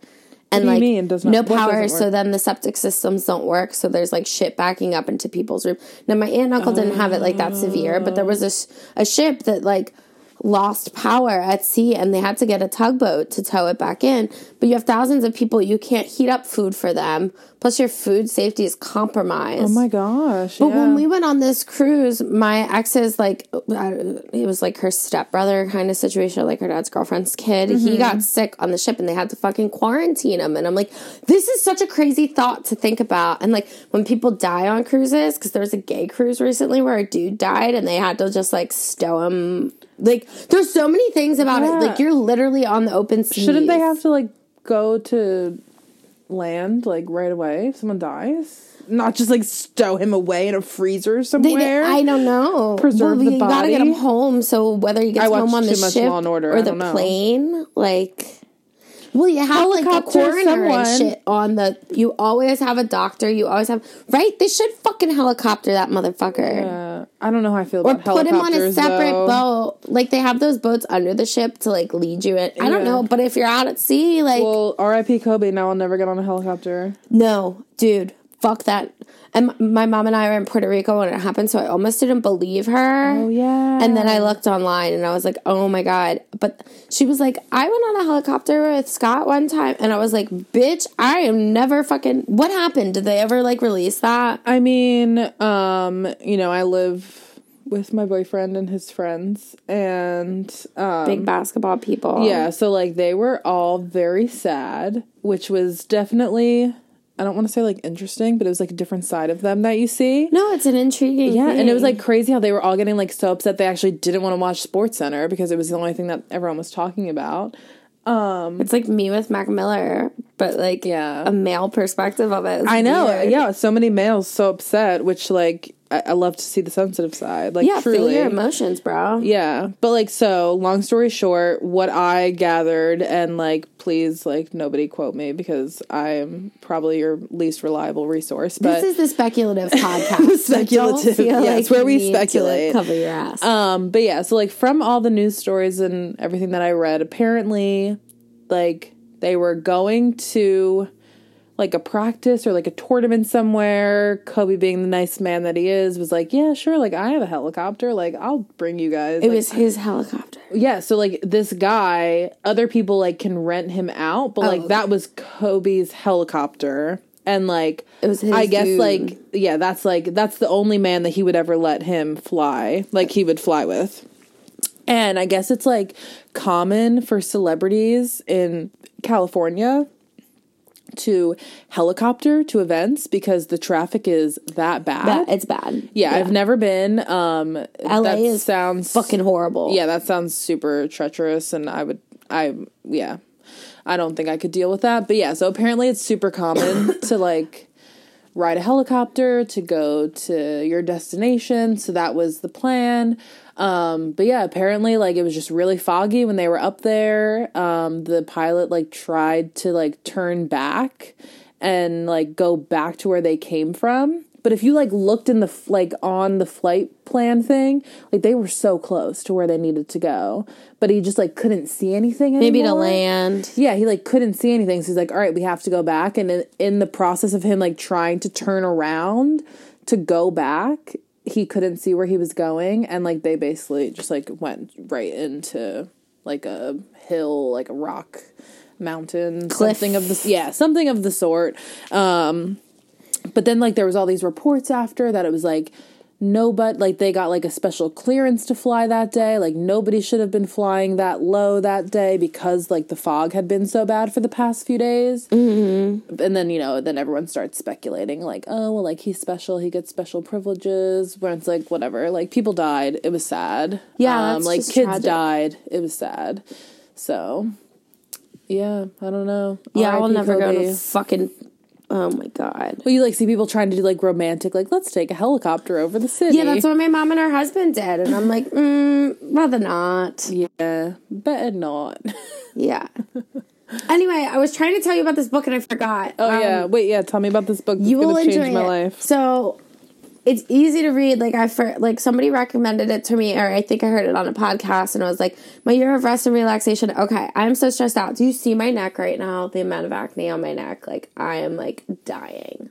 and like not- no power. So then the septic systems don't work. So there's like shit backing up into people's room. Now my aunt and uncle didn't have it like that severe, but there was a, a ship that like lost power at sea and they had to get a tugboat to tow it back in. But you have thousands of people. You can't heat up food for them. Plus your food safety is compromised. Oh my gosh. But yeah. when we went on this cruise, my ex's like, it was like her stepbrother kind of situation, like her dad's girlfriend's kid. Mm-hmm. He got sick on the ship and they had to fucking quarantine him. And I'm like, this is such a crazy thought to think about. And like when people die on cruises, because there was a gay cruise recently where a dude died and they had to just like stow him. Like, there's so many things about Yeah. it. Like, you're literally on the open sea. Shouldn't they have to like go to land like right away if someone dies? Not just like stow him away in a freezer They- somewhere. I don't know. Preserve the you gotta get him home. So whether he gets home on the ship Law and Order, or the plane, like, well, you have like a coroner someone. and shit on the. You always have a doctor. You always have right. They should fucking helicopter that motherfucker. Uh, I don't know how I feel Or about put him on a separate though. boat. Like they have those boats under the ship to like lead you in. I don't Yeah. know, but if you're out at sea, like Well, R.I.P. Kobe. Now I'll never get on a helicopter. no, dude, fuck that. And my mom and I were in Puerto Rico when it happened, so I almost didn't believe her. Oh yeah. And then I looked online and I was like, oh my God. But she was like, I went on a helicopter with Scott one time. And I was like, bitch, I am never fucking. What happened? Did they ever like release that? I mean, um, you know, I live with my boyfriend and his friends, and um, Big basketball people. Yeah, so like they were all very sad, which was definitely I don't want to say like interesting, but it was like a different side of them that you see. No, it's an intriguing. Yeah, and it was like crazy how they were all getting like so upset they actually didn't want to watch SportsCenter because it was the only thing that everyone was talking about. Um, it's like me with Mac Miller, but like Yeah. a male perspective of it. I know, weird. yeah, so many males so upset, which like I, I love to see the sensitive side. Like Yeah, feel your emotions, bro. Yeah, but like so, long story short, what I gathered and like please like nobody quote me because I am probably your least reliable resource, but This is the speculative podcast. speculative, yeah, like it's where we need to, like, speculate. cover your ass. um but yeah, so like from all the news stories and everything that I read, apparently like they were going to like a practice or like a tournament somewhere. Kobe being the nice man that he is was like, "Yeah, sure, like I have a helicopter, like I'll bring you guys." it Like, was his helicopter. yeah, so like this guy, other people like can rent him out, but like Oh. that was Kobe's helicopter. And like It was his I guess dude. like yeah, that's like that's the only man that he would ever let him fly. Like he would fly with. And I guess it's like common for celebrities in California to helicopter to events because the traffic is that bad. That, it's bad. yeah, I've never been. Um LA that is sounds fucking horrible. yeah, that sounds super treacherous, and I would, I, yeah, I don't think I could deal with that. But yeah, so apparently it's super common to like ride a helicopter to go to your destination. So that was the plan. Um, but yeah, apparently like it was just really foggy when they were up there. Um, the pilot like tried to like turn back and like go back to where they came from. But if you like looked in the f- like on the flight plan thing, like they were so close to where they needed to go, but he just like couldn't see anything. Anymore. Maybe to land. Yeah, he like couldn't see anything, so he's like, "All right, we have to go back." And in, in the process of him like trying to turn around to go back, he couldn't see where he was going, and like they basically just like went right into like a hill, like a rock mountain, Cliff. something of the yeah, something of the sort. Um, but then like there was all these reports after that it was like nobody like they got like a special clearance to fly that day. Like nobody should have been flying that low that day because like the fog had been so bad for the past few days. Mm-hmm. and then you know then everyone starts speculating like oh well like he's special. He gets special privileges. When it's like whatever. Like people died. It was sad. Yeah, um, like kids tragic. died. It was sad. So yeah i don't know. Yeah, I will R.I.P. never go to fuck Oh my god. Well, you like see people trying to do like romantic, like let's take a helicopter over the city. Yeah, that's what my mom and her husband did, and I'm like, mm, rather not. yeah, better not. Yeah. anyway, I was trying to tell you about this book and I forgot. Oh Um, yeah, wait, yeah. Tell me about this book. That's you will enjoy change my it. life. So, it's easy to read. Like I for like somebody recommended it to me, or I think I heard it on a podcast, and I was like, my year of rest and relaxation. Okay, I'm so stressed out. Do you see my neck right now? The amount of acne on my neck, like I am like dying.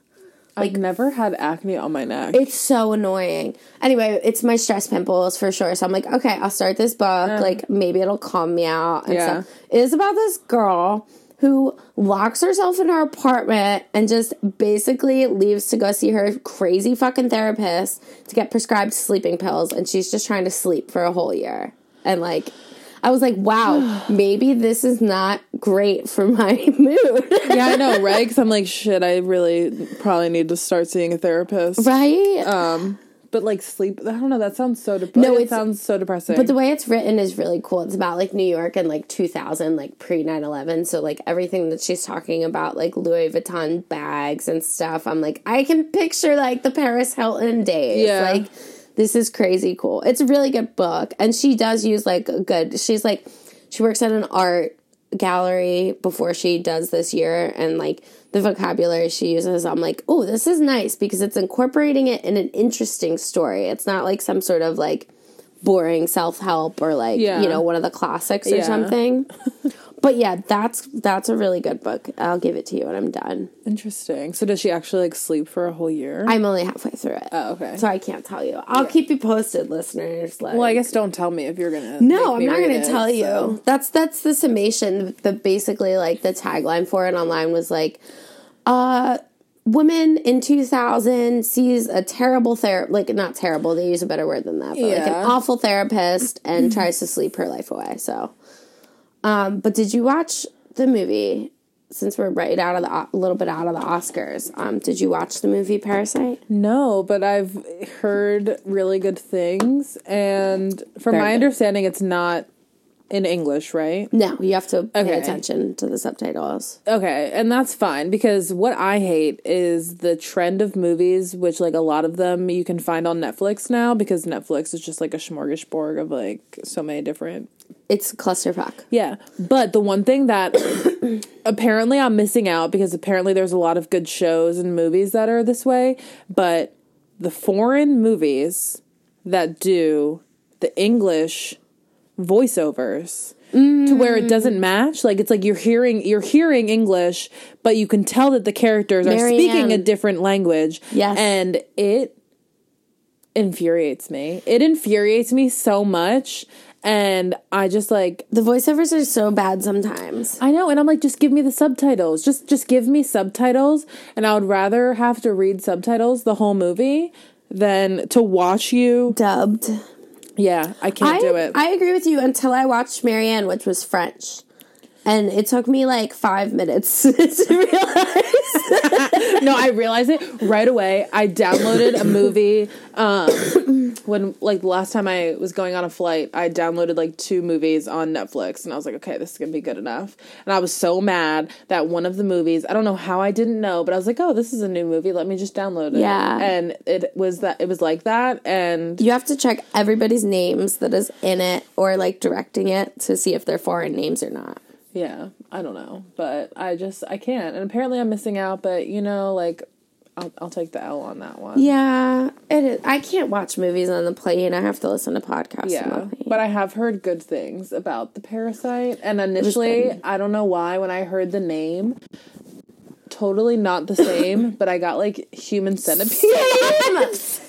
I've never had acne on my neck. It's so annoying. Anyway, it's my stress pimples for sure. So I'm like, okay, I'll start this book. Like maybe it'll calm me out. And Yeah. stuff. It is about this girl who locks herself in her apartment and just basically leaves to go see her crazy fucking therapist to get prescribed sleeping pills. And she's just trying to sleep for a whole year. And like, I was like, wow, maybe this is not great for my mood. yeah, I know, right? Because I'm like, shit, I really probably need to start seeing a therapist. right? Um, but like sleep, I don't know. That sounds so depressing. No, it sounds so depressing. But the way it's written is really cool. It's about like New York in like 2000, like pre 9 11. So, like everything that she's talking about, like Louis Vuitton bags and stuff, I'm like, I can picture like the Paris Hilton days. Yeah. Like, this is crazy cool. It's a really good book. And she does use like a good, she's like, she works at an art gallery before she does this year. And like the vocabulary she uses, I'm like, oh, this is nice because it's incorporating it in an interesting story. It's not like some sort of like, boring self help or like Yeah. you know one of the classics or Yeah. something. but yeah, that's that's a really good book. I'll give it to you when I'm done. Interesting. So does she actually like sleep for a whole year? I'm only halfway through it. oh, okay. So I can't tell you. I'll keep you posted, listeners. Like, well, I guess don't tell me if you're gonna. no, I'm not going it, tell you. so. That's that's the summation. The basically like the tagline for it online was like, uh, woman in 2000 sees a terrible ther like not terrible. They use a better word than that, but like an awful therapist and tries to sleep her life away. So, um, but did you watch the movie? Since we're right out of the a little bit out of the Oscars, um, did you watch the movie Parasite? No, but I've heard really good things, and from Very my good. understanding, it's not in English, right? No, you have to pay Okay. attention to the subtitles. Okay, and that's fine because what I hate is the trend of movies, which like a lot of them you can find on Netflix now because Netflix is just like a smorgasbord of like so many different. It's clusterfuck. Yeah, but the one thing that apparently I'm missing out because apparently there's a lot of good shows and movies that are this way, but the foreign movies that do the English voiceovers to where it doesn't mm. match like it's like you're hearing you're hearing english but you can tell that the characters are speaking a different language Yes. and it infuriates me it infuriates me so much and i just like The voiceovers are so bad sometimes. I know, and I'm like, just give me the subtitles. Just just give me subtitles, and I would rather have to read subtitles the whole movie than to watch you. Dubbed. Yeah, I can't I, do it. I agree with you until I watched Marianne, which was French. And it took me like five minutes to realize. no, I realized it right away. I downloaded a movie um, when, like, the last time I was going on a flight. I downloaded like two movies on Netflix, and I was like, okay, this is gonna be good enough. And I was so mad that one of the movies, I don't know how I didn't know, but I was like, oh, this is a new movie. Let me just download it. Yeah. and it was that. It was like that, and you have to check everybody's names that is in it or like directing it to see if they're foreign names or not. Yeah, I don't know, but I just I can't, and apparently I'm missing out. But you know, like I'll I'll take the L on that one. Yeah, it is. I can't watch movies on the plane. I have to listen to podcasts. on Yeah, the plane. but I have heard good things about the parasite, and initially. I don't know why when I heard the name, totally not the same, but I got like human centipede.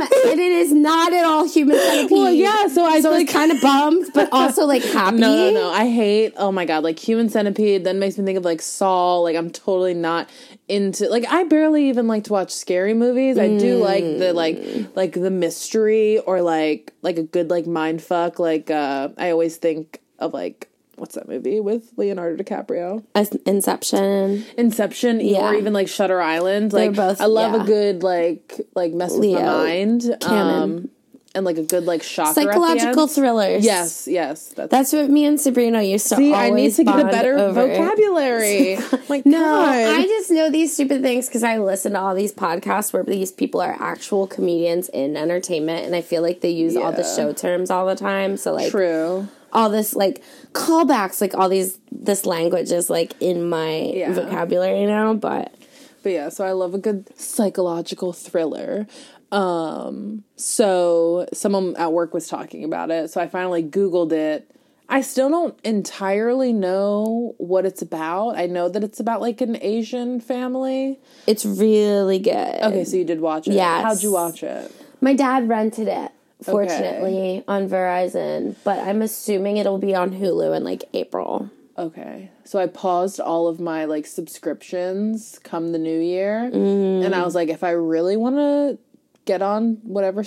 And it is not at all human centipede. Well, yeah, so I so like kind of bummed, but also like happy. No, no, no. I hate. Oh my god, like human centipede. Then makes me think of like Saw. Like I'm totally not into. Like I barely even like to watch scary movies. I do like the like like the mystery or like like a good like mind fuck. Like uh I always think of like what's that movie with Leonardo DiCaprio? Inception. Inception Yeah. or even like Shutter Island. They're Like both- I love yeah. a good like like mess with my mind. canon. Um and like a good like shocker. Psychological thrillers. Yes, yes. That's That's what me and Sabrina used to See, I need to get a better over. vocabulary. like, No, God. I just know these stupid things because I listen to all these podcasts where these people are actual comedians in entertainment, and I feel like they use all the show terms all the time. So like true. all this like callbacks, like all these this language is like in my Yeah. vocabulary now. But But yeah, so I love a good psychological thriller. Um, so someone at work was talking about it, so I finally Googled it. I still don't entirely know what it's about. I know that it's about like an Asian family. It's really good. Okay, so you did watch it. Yeah. How'd you watch it? My dad rented it, fortunately, on Verizon, but I'm assuming it'll be on Hulu in like April. Okay. So I paused all of my like subscriptions come the new year. Mm-hmm. And I was like, if I really want to get on whatever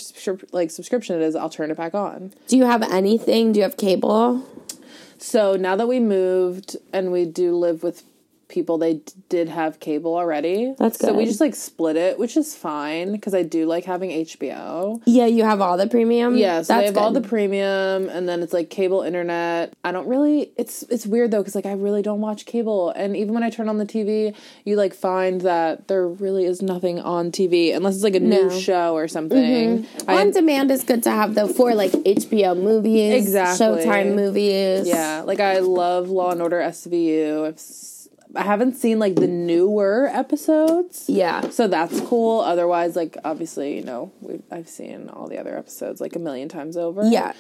like subscription it is, I'll turn it back on. Do you have anything? Do you have cable? So now that we moved and we do live with people, they d- did have cable already. That's good. So we just like split it, which is fine because I do like having HBO. Yeah, you have all the premium. Yeah, so they have all the premium, and then it's like cable internet. I don't really. It's it's weird though because like I really don't watch cable, and even when I turn on the TV, you like find that there really is nothing on TV unless it's like a new show or something. Mm-hmm. I- On demand is good to have though for like HBO movies, Exactly. Showtime movies. yeah, like I love Law and Order SVU. I've, I haven't seen like the newer episodes. yeah. So that's cool. Otherwise, like obviously, you know, we've, I've seen all the other episodes like a million times over. Yeah.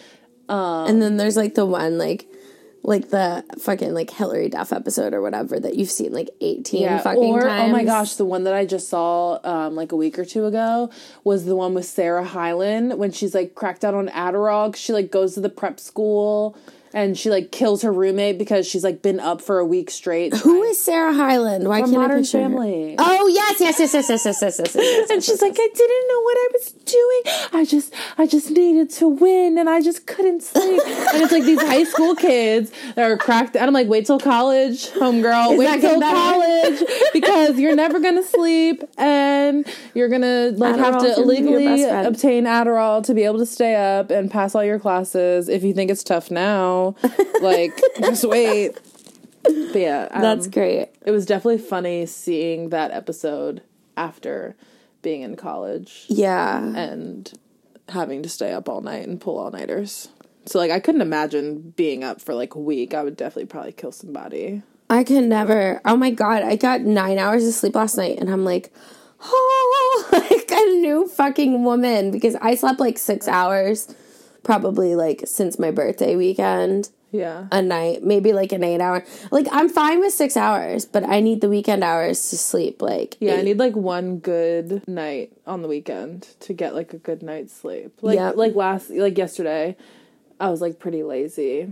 Um, and then there's like the one like like the fucking like Hilary Duff episode or whatever that you've seen like 18 fucking or times. oh my gosh, the one that I just saw um, like a week or two ago was the one with Sarah Hyland when she's like cracked out on Adderall. She like goes to the prep school and she like kills her roommate because she's like been up for a week straight. Who is Sarah Hyland? Why can't Modern I picture Family? Her? Oh yes, yes, yes, yes, yes, yes, yes. yes, and she's like. I didn't know what I was doing. I just, I just needed to win, and I just couldn't sleep. and it's like these high school kids that are cracked. And I'm like, wait till college, homegirl. Is wait till college because you're never gonna sleep, and you're gonna like Adderall have to illegally obtain Adderall to be able to stay up and pass all your classes if you think it's tough now like just wait. But yeah, um, That's great. it was definitely funny seeing that episode after being in college Yeah. and having to stay up all night and pull all nighters. So like I couldn't imagine being up for like a week. I would definitely probably kill somebody. I can never. Oh my god, I got nine hours of sleep last night, and I'm like, oh, like a new fucking woman because I slept like six hours, probably like since my birthday weekend. Yeah. A night, maybe like an eight hour. Like I'm fine with six hours, but I need the weekend hours to sleep. Like Yeah, I need like one good night on the weekend to get like a good night's sleep. Like Yep. like last like yesterday, I was like pretty lazy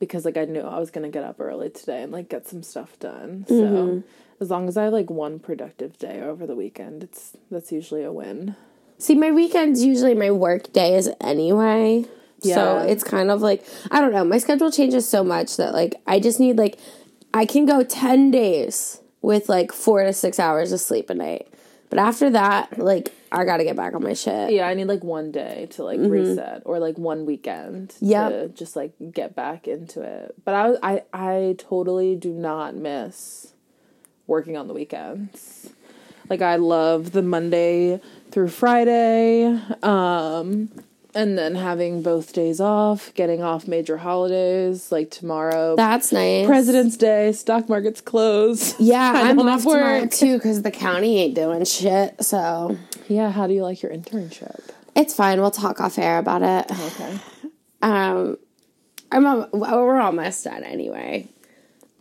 because like I knew I was gonna get up early today and like get some stuff done. So Mm-hmm. as long as I have like one productive day over the weekend, it's that's usually a win. See, my weekends usually my work days is anyway. So it's kind of like I don't know. My schedule changes so much that like I just need like I can go ten days with like four to six hours of sleep a night. But after that, like I gotta get back on my shit. Yeah, I need like one day to like reset or like one weekend Mm-hmm. Yep. to just like get back into it. But I I I totally do not miss working on the weekends. Like I love the Monday through Friday um and then having both days off, getting off major holidays like tomorrow That's nice. President's Day, stock market's closed. Yeah, I'm off have tomorrow work. too because the county ain't doing shit. So Yeah, how do you like your internship? it's fine. We'll talk off air about it. Okay. Um, I'm al- we're almost done anyway.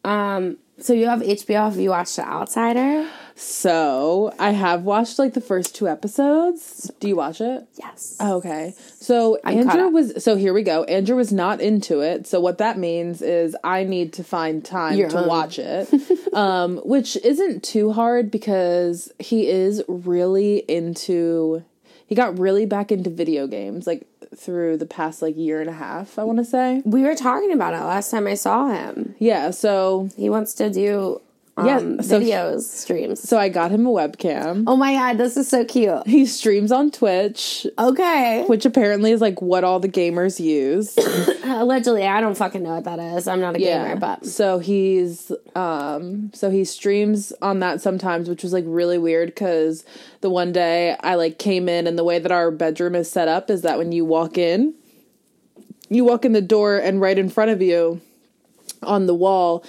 Um, so you have HBO. Have you watched The Outsider? So I have watched like the first two episodes. Do you watch it? Yes. Okay. So caught Andrew was so here we go. Andrew was not into it. So what that means is I need to find time to own. watch it. um, which isn't too hard because he is really into he got really back into video games like through the past like year and a half, I want to say. We were talking about it last time I saw him. Yeah, so He wants to do um, Yeah, so- videos, streams. so I got him a webcam. Oh my god, this is so cute. He streams on Twitch, Okay. which apparently is like what all the gamers use. Allegedly, I don't fucking know what that is. I'm not a gamer, but so he's um so he streams on that sometimes, which was like really weird because the one day I like came in and the way that our bedroom is set up is that when you walk in, you walk in the door and right in front of you on the wall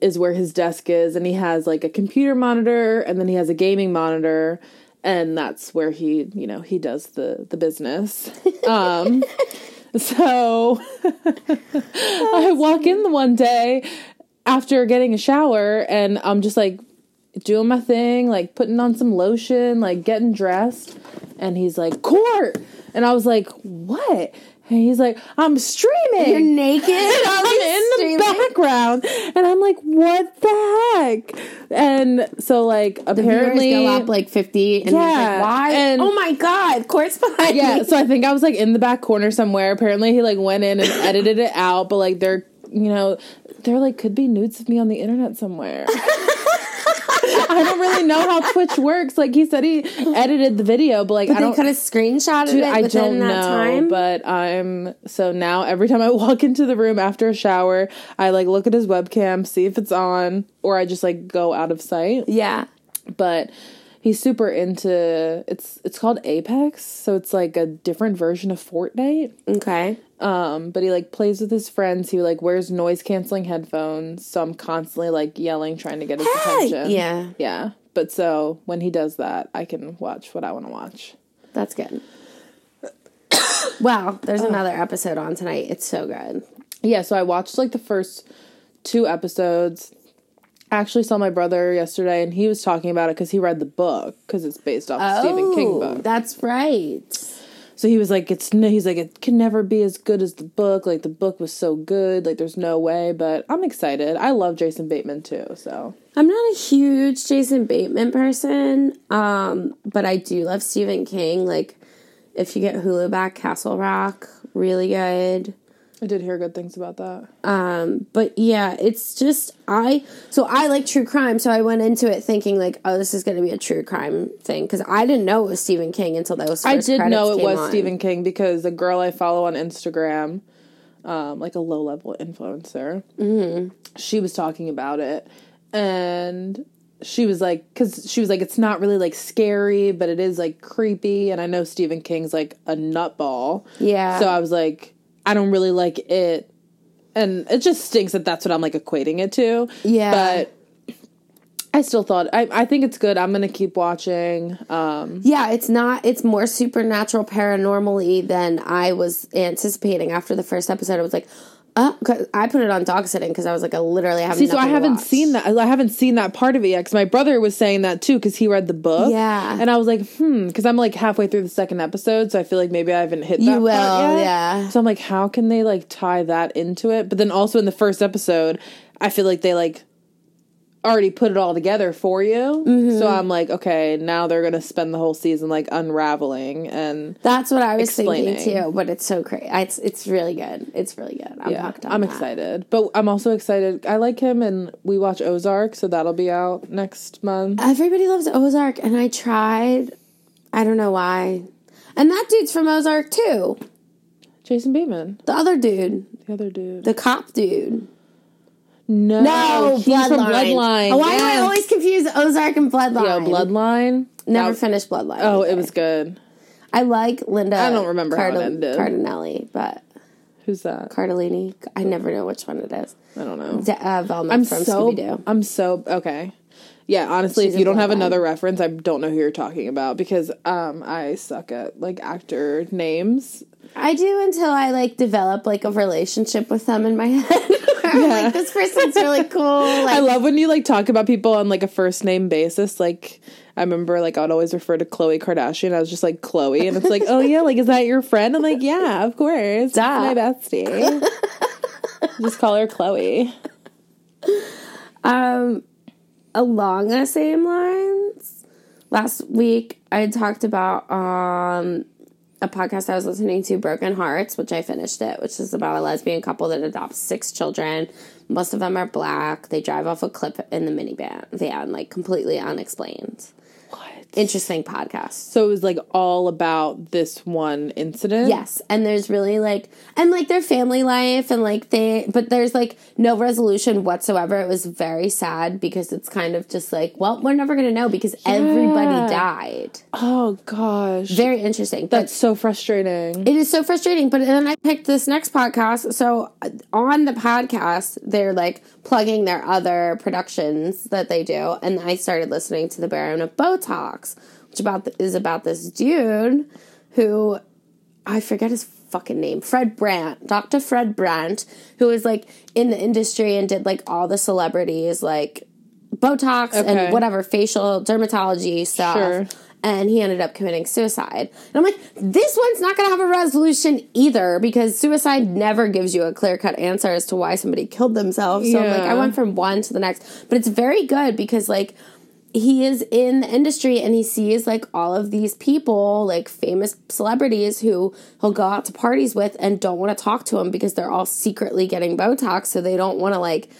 is where his desk is, and he has like a computer monitor, and then he has a gaming monitor, and that's where he, you know, he does the the business. Um, so I walk in the one day after getting a shower, and I'm just like doing my thing, like putting on some lotion, like getting dressed, and he's like, "Court," and I was like, "What?" And he's like, I'm streaming. You're naked. I'm in the background. And I'm like, what the heck? And so like apparently go up like 50 and Yeah, like, why? and- oh my god, court's behind Yeah, me. so I think I was like in the back corner somewhere. Apparently he like went in and edited it out, but like they're you know, they're like could be nudes of me on the internet somewhere. I don't really know how Twitch works. Like he said he edited the video, but like But I don't could have screenshotted Dude, it I don't that know, time. but I'm so now every time I walk into the room after a shower, I like look at his webcam, see if it's on, or I just like go out of sight. yeah. But he's super into it's it's called Apex, so it's like a different version of Fortnite. Okay. Um, but he like plays with his friends. He like wears noise canceling headphones, so I'm constantly like yelling, trying to get his attention. Yeah. yeah. But so when he does that, I can watch what I want to watch. That's good. wow, there's another episode on tonight. It's so good. Yeah, so I watched like the first two episodes. I actually saw my brother yesterday, and he was talking about it because he read the book because it's based off a Stephen King Oh, book. That's right. So he was like, "It's n- he's like it can never be as good as the book. Like the book was so good. Like there's no way." But I'm excited. I love Jason Bateman too. So I'm not a huge Jason Bateman person, um, but I do love Stephen King. Like, if you get Hulu back, Castle Rock, really good. I did hear good things about that. Um, but yeah, it's just I. So I like true crime, so I went into it thinking like, oh, this is going to be a true crime thing because I didn't know it was Stephen King until those. I did know it was on. Stephen King because a girl I follow on Instagram, um, like a low level influencer, Mm-hmm. she was talking about it, and she was like, because she was like, it's not really like scary, but it is like creepy, and I know Stephen King's like a nutball, Yeah. So I was like, I don't really like it, and it just stinks that that's what I'm like equating it to, Yeah. but. I still thought I, I think it's good. I'm gonna keep watching. Um, Yeah, it's not. It's more supernatural, paranormally than I was anticipating after the first episode. I was like, uh, 'cause I put it on dog sitting because I was like, I literally have. See, so I haven't watch. seen that. I haven't seen that part of it yet because my brother was saying that too because he read the book. Yeah. and I was like, hmm, because I'm like halfway through the second episode, so I feel like maybe I haven't hit. You that will, part yet. yeah. So I'm like, how can they like tie that into it? But then also in the first episode, I feel like they like already put it all together for you. Mm-hmm. So I'm like, okay, now they're gonna spend the whole season like unraveling and. That's what I was Explaining. thinking too. But it's so crazy. It's it's really good. It's really good. I'm Yeah, hooked I'm that. excited, but I'm also excited. I like him, and we watch Ozark, so that'll be out next month. Everybody loves Ozark, and I tried. I don't know why. And that dude's from Ozark too. Jason Bateman, The other dude, the other dude. the cop dude. No, No, he's Bloodline. from Bloodline. Oh, why do I always confuse Ozark and Bloodline? Yo, Bloodline. Never That- finished Bloodline. Oh, it was good. I like Linda. I don't remember how it ended. Cardinelli, but Who's that? Cardellini. I never know which one it is. I don't know. De- uh, Velma I'm from so. Scooby Doo. I'm so okay. Yeah, honestly, She's if you don't have another reference, I don't know who you're talking about because um I suck at like actor names. I do until I like develop like a relationship with them in my head. I'm like this person's really cool. Like, I love when you like talk about people on like a first name basis. Like I remember like I'd always refer to Khloe Kardashian. I was just like Khloe, and it's like, oh yeah, like is that your friend? I'm like, yeah, of course, Duh. my bestie. just call her Khloe. Um, along the same lines, last week I talked about um a podcast I was listening to, Broken Harts, which I finished it, which is about a lesbian couple that adopts six children. Most of them are black. They drive off a cliff in the minivan van, like completely unexplained. Interesting podcast. So it was like all about this one incident. Yes, and there's really like and like their family life and like they but there's like no resolution whatsoever. It was very sad because it's kind of just like, well, we're never going to know because everybody died. Oh gosh. Very interesting. That's so frustrating. it is so frustrating. But then I picked this next podcast. So uh, on the podcast, they're like plugging their other productions that they do, and I started listening to the Baron of Botox, which about is about this dude who I forget his fucking name, Fred Brandt, Dr. Fred Brandt, who is like in the industry and did like all the celebrities like Botox Okay. and whatever facial dermatology stuff. Sure. And he ended up committing suicide. And I'm like, this one's not going to have a resolution either because suicide never gives you a clear cut answer as to why somebody killed themselves. So I'm like, I went from one to the next. But it's very good because, like, he is in the industry and he sees like all of these people, like famous celebrities who he'll go out to parties with and don't want to talk to him because they're all secretly getting Botox, so they don't want to like.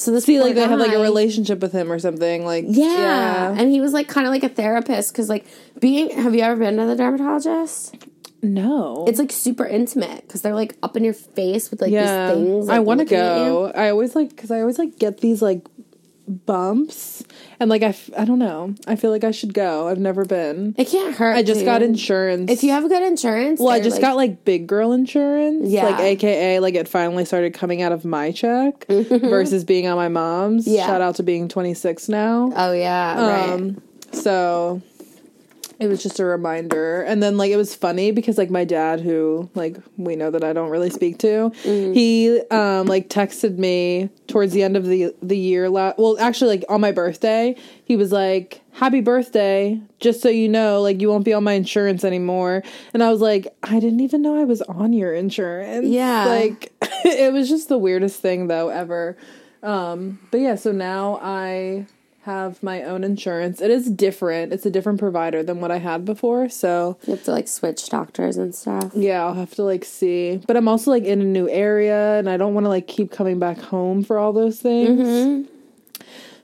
So this be like they have like a relationship with him or something. Like Yeah. yeah. and he was like kind of like a therapist because like being. Have you ever been to the dermatologist? No. It's like super intimate because they're like up in your face with like yeah. these things. I want to looking at you. go. I always like because I always like get these like bumps and like I, f- I don't know. I feel like I should go. I've never been. It can't hurt. I just got insurance. If you have good insurance, Well, I just like- got like big girl insurance. Yeah. Like AKA like it finally started coming out of my check versus being on my mom's. Yeah. Shout out to being 26 now. Oh yeah, right. Um so it was just a reminder. And then like it was funny because like my dad who like we know that I don't really speak to, Mm-hmm. he um like texted me towards the end of the the year la- well actually like on my birthday, he was like happy birthday just so you know like you won't be on my insurance anymore and i was like i didn't even know i was on your insurance Yeah. like it was just the weirdest thing though ever um but yeah so now i have my own insurance. It is different. It's a different provider than what i had before so You have to like switch doctors and stuff. yeah i'll have to like see. But i'm also like in a new area and i don't want to like keep coming back home for all those things. Mm-hmm.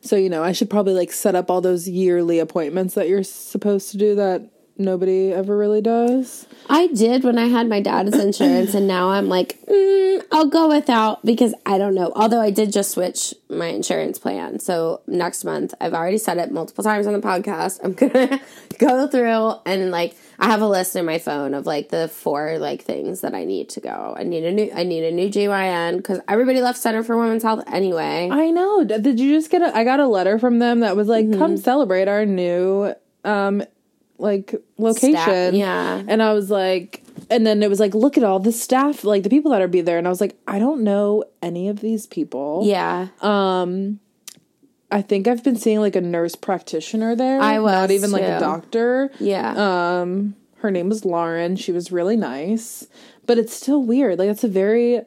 So you know i should probably like set up all those yearly appointments that you're supposed to do that nobody ever really does I did when I had my dad's insurance, and now I'm like, mm, I'll go without because I don't know. Although I did just switch my insurance plan, so next month I've already said it multiple times on the podcast. I'm gonna go through and like I have a list in my phone of like the four like things that I need to go. I need a new I need a new GYN because everybody left Center for Women's Health anyway. I know. Did you just get a I got a letter from them that was like, Mm-hmm. come celebrate our new um like location. Staff, yeah. And I was like and then it was like, look at all the staff, like the people that are be there. And I was like, I don't know any of these people. yeah, Um I think I've been seeing like a nurse practitioner there. I was, not even like a doctor. yeah. Um her name was Lauren. She was really nice. But it's still weird. Like it's a very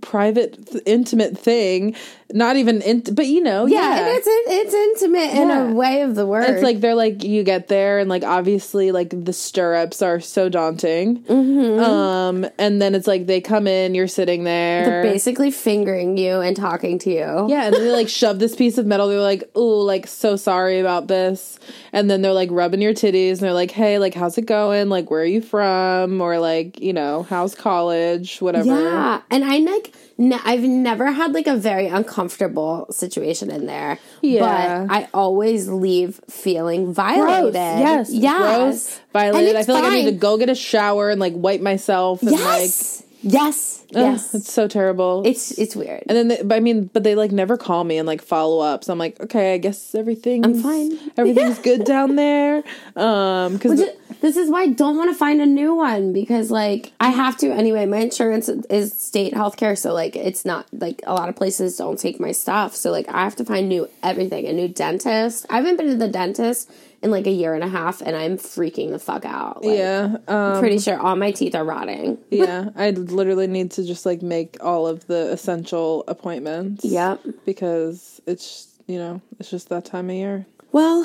private th- intimate thing. Not even int- but you know, yeah, yeah. it's it's intimate in Yeah. a way of the word. It's like they're like you get there and like obviously like the stirrups are so daunting. Mm-hmm. Um and then it's like they come in, you're sitting there. They're basically fingering you and talking to you. Yeah, and then they like shove this piece of metal. They're like, "Ooh, like so sorry about this." And then they're like rubbing your titties, and they're like, "Hey, like how's it going? Like where are you from? Or like you know how's college? Whatever." Yeah, and I like n- I've never had like a very uncomfortable situation in there. Yeah. but I always leave feeling violated. Gross. Yes. yes, Gross. Violated. I feel like I need to go get a shower and like wipe myself. And, Yes, yes, ugh, yes. it's so terrible. It's it's weird. and then, they, but I mean, but they like never call me and like follow up. So I'm like, okay, I guess everything's I'm fine. Everything's good down there. Um, because this is why I don't want to find a new one because like I have to anyway. My insurance is state healthcare, so like it's not like a lot of places don't take my stuff. So like I have to find new everything, a new dentist. I haven't been to the dentist in like a year and a half, and I'm freaking the fuck out. Like, yeah, um, pretty sure all my teeth are rotting. yeah, I literally need to just like make all of the essential appointments. Yep. because it's you know it's just that time of year. Well,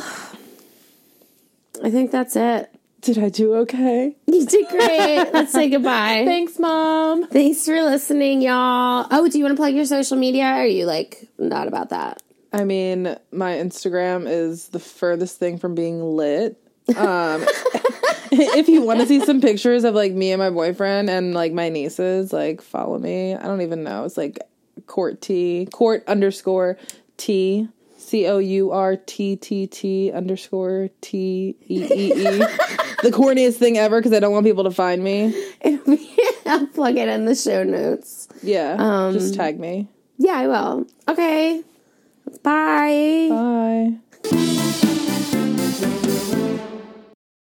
I think that's it. Did I do okay? You did great. Let's say goodbye. Thanks, mom. Thanks for listening, y'all. Oh, do you want to plug your social media? Or are you like not about that? I mean, my Instagram is the furthest thing from being lit. Um, if you want to see some pictures of like me and my boyfriend and like my nieces, like follow me. I don't even know. It's like court T court underscore T C O U R T T T underscore T E E E. The corniest thing ever because I don't want people to find me. I'll plug it in the show notes. Yeah, just tag me. Yeah, I will. Okay. Bye. Bye.